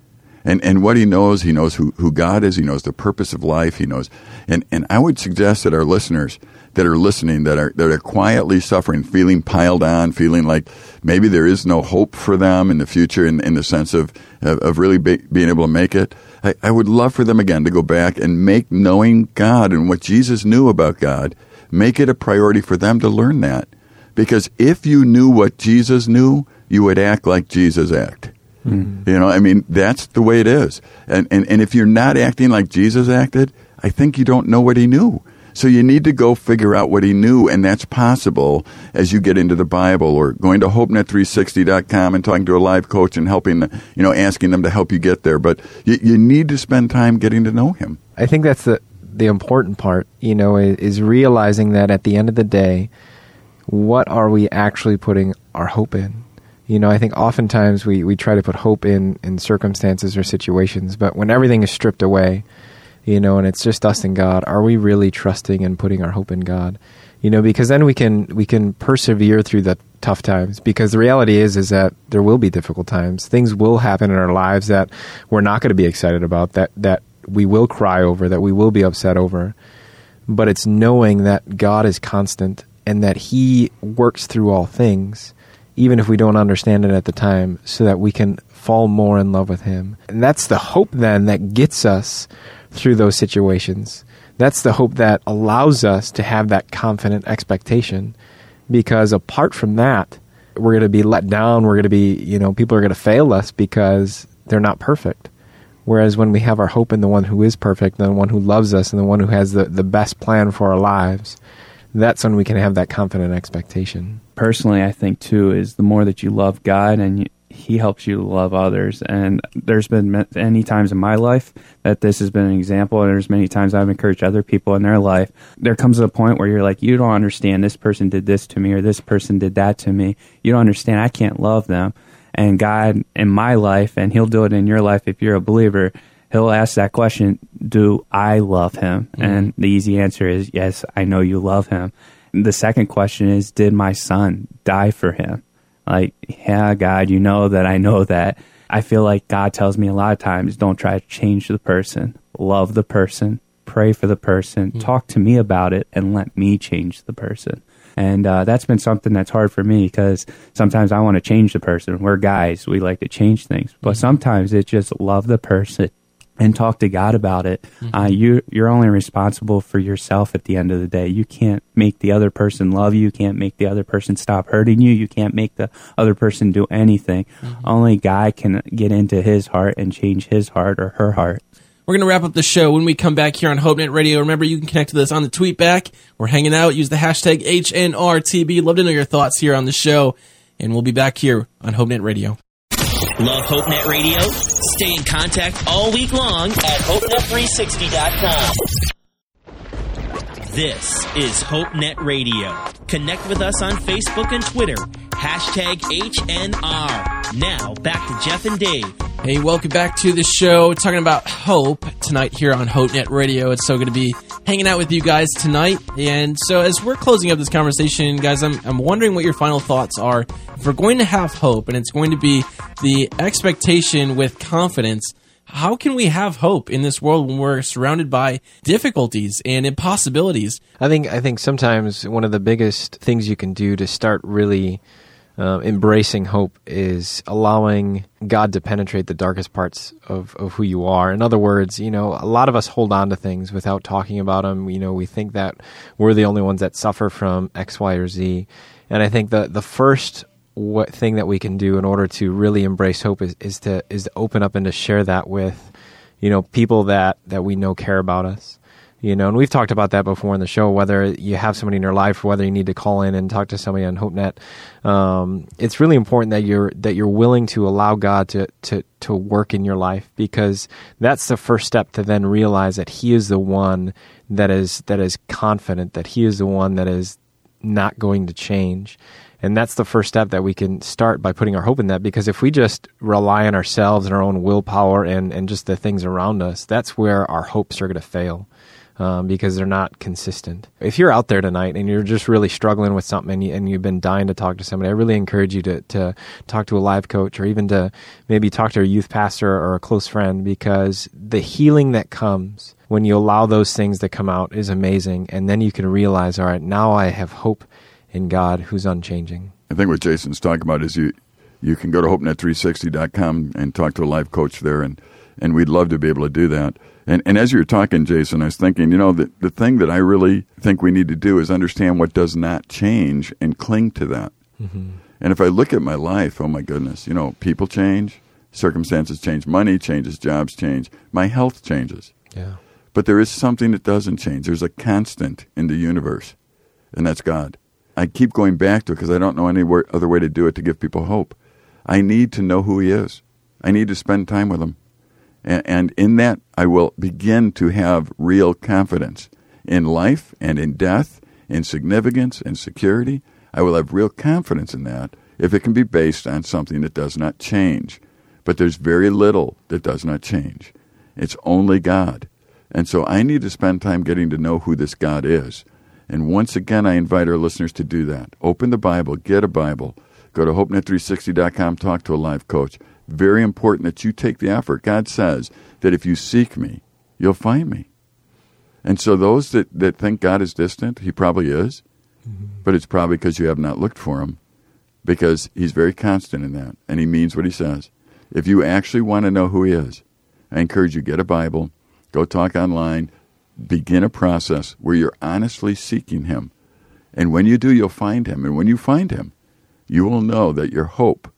And and what he knows, he knows who, who God is, he knows the purpose of life, he knows and, and I would suggest that our listeners that are listening that are that are quietly suffering, feeling piled on, feeling like maybe there is no hope for them in the future in, in the sense of of, of really be, being able to make it. I, I would love for them again to go back and make knowing God and what Jesus knew about God, make it a priority for them to learn that. Because if you knew what Jesus knew, you would act like Jesus acted. Mm-hmm. You know, I mean, that's the way it is. And, and, and if you're not acting like Jesus acted, I think you don't know what he knew. So you need to go figure out what he knew, and that's possible as you get into the Bible or going to HopeNet360.com and talking to a live coach and helping, you know, asking them to help you get there. But you, you need to spend time getting to know him. I think that's the the important part, you know, is, is realizing that at the end of the day, what are we actually putting our hope in? You know, I think oftentimes we, we try to put hope in, in circumstances or situations, but when everything is stripped away, you know, and it's just us and God. Are we really trusting and putting our hope in God? You know, because then we can we can persevere through the tough times. Because the reality is is that there will be difficult times. Things will happen in our lives that we're not going to be excited about. That that we will cry over. That we will be upset over. But it's knowing that God is constant and that He works through all things, even if we don't understand it at the time, so that we can fall more in love with Him. And that's the hope then that gets us through those situations. That's the hope that allows us to have that confident expectation because apart from that, we're going to be let down. We're going to be, you know, people are going to fail us because they're not perfect. Whereas when we have our hope in the one who is perfect, the one who loves us, and the one who has the, the best plan for our lives, that's when we can have that confident expectation. Personally, I think too is the more that you love God and you, he helps you love others. And there's been many times in my life that this has been an example, and there's many times I've encouraged other people in their life. There comes a point where you're like, you don't understand. This person did this to me, or this person did that to me. You don't understand. I can't love them. And God in my life, and He'll do it in your life if you're a believer. He'll ask that question, Do I love him? Mm-hmm. And the easy answer is, Yes, I know you love him. The second question is, Did my son die for him? Like, yeah, God, you know that I know that. I feel like God tells me a lot of times don't try to change the person, love the person, pray for the person, mm-hmm. talk to me about it, and let me change the person. And uh, that's been something that's hard for me because sometimes I want to change the person. We're guys, we like to change things. But mm-hmm. sometimes it's just love the person, and talk to God about it. Mm-hmm. Uh, you you're only responsible for yourself at the end of the day. You can't make the other person love you. You can't make the other person stop hurting you. You can't make the other person do anything. Mm-hmm. Only God can get into his heart and change his heart or her heart. We're going to wrap up the show when we come back here on HopeNet Radio. Remember, you can connect with us on the tweet back. We're hanging out. Use the hashtag HNRTB. Love to know your thoughts here on the show. And we'll be back here on HopeNet Radio. Love HopeNet Radio? Stay in contact all week long at HopeNet360.com. This is HopeNet Radio. Connect with us on Facebook and Twitter. Hashtag HNR. Now, back to Jeff and Dave. Hey, welcome back to the show. talking about hope tonight here on HopeNet Radio. It's so good to be hanging out with you guys tonight. And so, as we're closing up this conversation, guys, I'm, I'm wondering what your final thoughts are. If we're going to have hope, and it's going to be the expectation with confidence, how can we have hope in this world when we're surrounded by difficulties and impossibilities? I think I think sometimes one of the biggest things you can do to start really uh, embracing hope is allowing God to penetrate the darkest parts of, of who you are. In other words, you know, a lot of us hold on to things without talking about them. You know, we think that we're the only ones that suffer from X, Y, or Z. And I think the the first what thing that we can do in order to really embrace hope is, is to is to open up and to share that with, you know, people that that we know care about us you know, and we've talked about that before in the show. Whether you have somebody in your life, or whether you need to call in and talk to somebody on HopeNet, um, it's really important that you're that you're willing to allow God to to to work in your life because that's the first step to then realize that He is the one that is that is confident that He is the one that is not going to change. And that's the first step that we can start by putting our hope in that. Because if we just rely on ourselves and our own willpower and, and just the things around us, that's where our hopes are going to fail um, because they're not consistent. If you're out there tonight and you're just really struggling with something and, you, and you've been dying to talk to somebody, I really encourage you to, to talk to a live coach or even to maybe talk to a youth pastor or a close friend because the healing that comes when you allow those things to come out is amazing. And then you can realize, all right, now I have hope in God who's unchanging. I think what Jason's talking about is you you can go to hopenet360.com and talk to a life coach there and and we'd love to be able to do that. And, and as you were talking, Jason, I was thinking, you know, the, the thing that I really think we need to do is understand what does not change and cling to that. Mm-hmm. And if I look at my life, oh my goodness, you know, people change, circumstances change, money changes, jobs change, my health changes. Yeah. But there is something that doesn't change. There's a constant in the universe, and that's God. I keep going back to it because I don't know any other way to do it to give people hope. I need to know who He is. I need to spend time with Him. And, in that, I will begin to have real confidence in life and in death, in significance and security. I will have real confidence in that if it can be based on something that does not change. But there's very little that does not change. It's only God. And so I need to spend time getting to know who this God is. And once again, I invite our listeners to do that. Open the Bible, get a Bible, go to hopenet360.com, talk to a live coach very important that you take the effort. God says that if you seek me, you'll find me. And so those that, that think God is distant, he probably is, mm-hmm. but it's probably because you have not looked for him because he's very constant in that and he means what he says. If you actually want to know who he is, I encourage you get a Bible, go talk online, begin a process where you're honestly seeking him. And when you do, you'll find him. And when you find him, you will know that your hope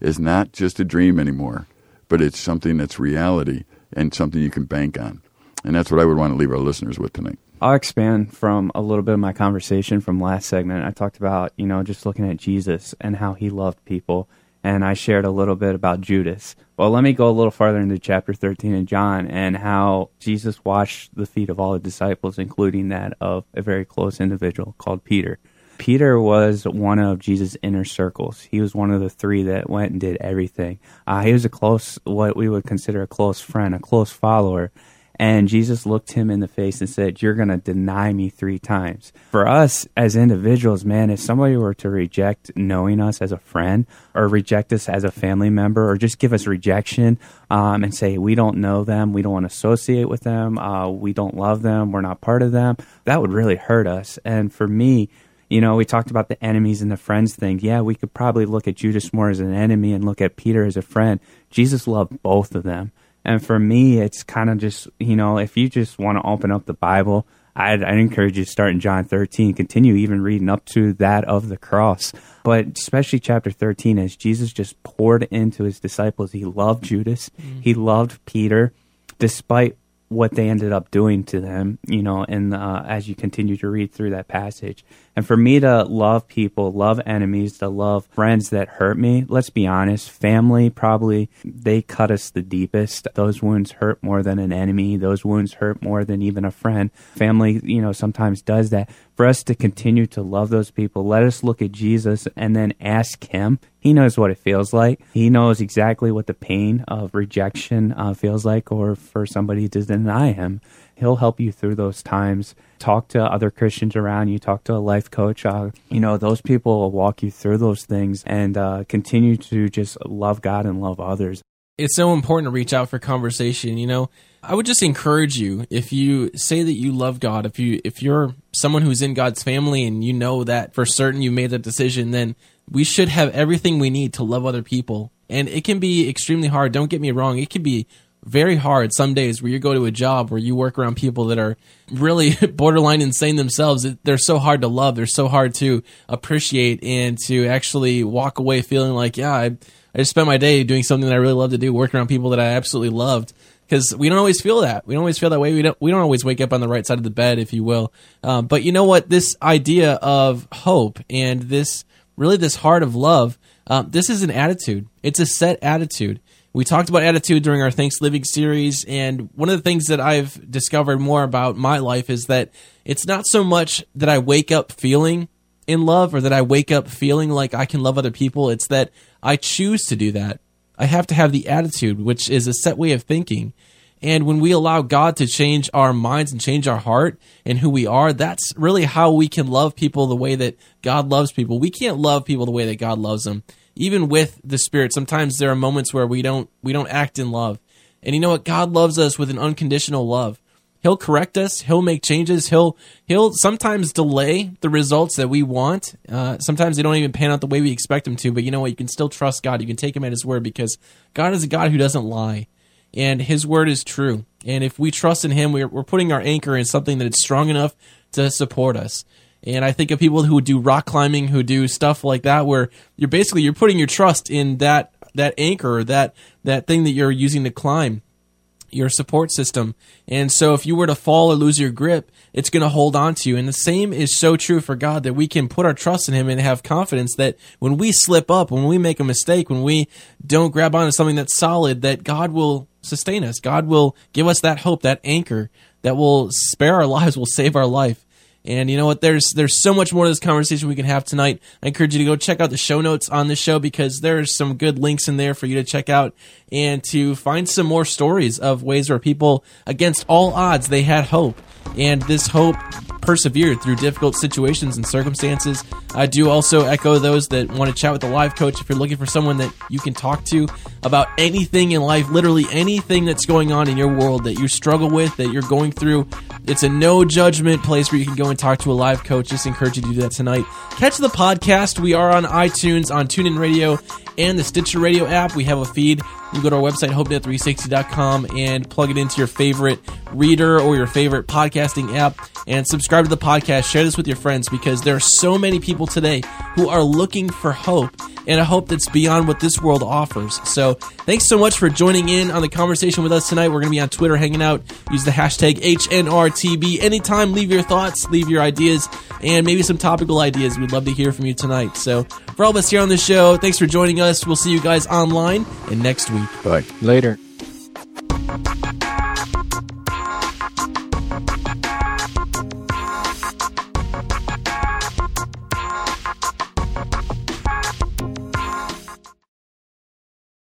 is not just a dream anymore, but it's something that's reality and something you can bank on. And that's what I would want to leave our listeners with tonight. I'll expand from a little bit of my conversation from last segment. I talked about, you know, just looking at Jesus and how he loved people. And I shared a little bit about Judas. Well, let me go a little farther into chapter 13 in John and how Jesus washed the feet of all the disciples, including that of a very close individual called Peter. Peter was one of Jesus' inner circles. He was one of the three that went and did everything. Uh, he was a close, what we would consider a close friend, a close follower. And Jesus looked him in the face and said, You're going to deny me three times. For us as individuals, man, if somebody were to reject knowing us as a friend or reject us as a family member or just give us rejection um, and say, We don't know them, we don't want to associate with them, uh, we don't love them, we're not part of them, that would really hurt us. And for me, you know, we talked about the enemies and the friends thing. Yeah, we could probably look at Judas more as an enemy and look at Peter as a friend. Jesus loved both of them. And for me, it's kind of just, you know, if you just want to open up the Bible, I'd, I'd, encourage you to start in John 13, continue even reading up to that of the cross. But especially chapter 13, as Jesus just poured into his disciples, he loved Judas, mm-hmm. he loved Peter, despite what they ended up doing to them, you know, and uh, as you continue to read through that passage. And for me to love people, love enemies, to love friends that hurt me, let's be honest, family probably, they cut us the deepest. Those wounds hurt more than an enemy. Those wounds hurt more than even a friend. Family, you know, sometimes does that for us to continue to love those people, let us look at Jesus and then ask Him. He knows what it feels like. He knows exactly what the pain of rejection uh, feels like, or for somebody to deny Him. He'll help you through those times. Talk to other Christians around you. Talk to a life coach. Uh, you know, those people will walk you through those things and uh, continue to just love God and love others. It's so important to reach out for conversation. You know, I would just encourage you if you say that you love God, if you if you're someone who's in God's family and you know that for certain you made that decision, then we should have everything we need to love other people. And it can be extremely hard. Don't get me wrong. It can be very hard some days where you go to a job where you work around people that are really borderline insane themselves. They're so hard to love. They're so hard to appreciate and to actually walk away feeling like, yeah, I, I just spent my day doing something that I really love to do, working around people that I absolutely loved. Because we don't always feel that. We don't always feel that way. We don't. We don't always wake up on the right side of the bed, if you will. Um, but you know what? This idea of hope and this really this heart of love. Um, this is an attitude. It's a set attitude. We talked about attitude during our Thanks Living series, and one of the things that I've discovered more about my life is that it's not so much that I wake up feeling in love or that I wake up feeling like I can love other people. It's that I choose to do that. I have to have the attitude, which is a set way of thinking. And when we allow God to change our minds and change our heart and who we are, that's really how we can love people the way that God loves people. We can't love people the way that God loves them even with the spirit sometimes there are moments where we don't we don't act in love. And you know what? God loves us with an unconditional love. He'll correct us. He'll make changes. He'll he'll sometimes delay the results that we want. Uh, sometimes they don't even pan out the way we expect them to but you know what? You can still trust god. You can take him at his word because god is a god who doesn't lie. And his word is true. And if we trust in him we're, we're putting our anchor in something that is strong enough to support us and I think of people who do rock climbing, who do stuff like that, where you're basically you're putting your trust in that that anchor, that that thing that you're using to climb, your support system. And so, if you were to fall or lose your grip, it's going to hold on to you. And the same is so true for God that we can put our trust in Him and have confidence that when we slip up, when we make a mistake, when we don't grab onto something that's solid, that God will sustain us. God will give us that hope, that anchor that will spare our lives, will save our life. And you know what? There's there's so much more to this conversation we can have tonight. I encourage you to go check out the show notes on this show because there's some good links in there for you to check out and to find some more stories of ways where people, against all odds, they had hope. And this hope persevered through difficult situations and circumstances. I do also echo those that want to chat with a live coach if you're looking for someone that you can talk to about anything in life, literally anything that's going on in your world that you struggle with, that you're going through. It's a no judgment place where you can go and talk to a live coach. Just encourage you to do that tonight. Catch the podcast. We are on iTunes, on TuneIn Radio, and the Stitcher Radio app. We have a feed. You go to our website, hopenet360.com, and plug it into your favorite reader or your favorite podcasting app and subscribe to the podcast. Share this with your friends because there are so many people today who are looking for hope and a hope that's beyond what this world offers. So, thanks so much for joining in on the conversation with us tonight. We're going to be on Twitter hanging out. Use the hashtag HNRTB. Anytime, leave your thoughts, leave your ideas, and maybe some topical ideas. We'd love to hear from you tonight. So, for all of us here on the show, thanks for joining us. We'll see you guys online and next week. Bye. Later.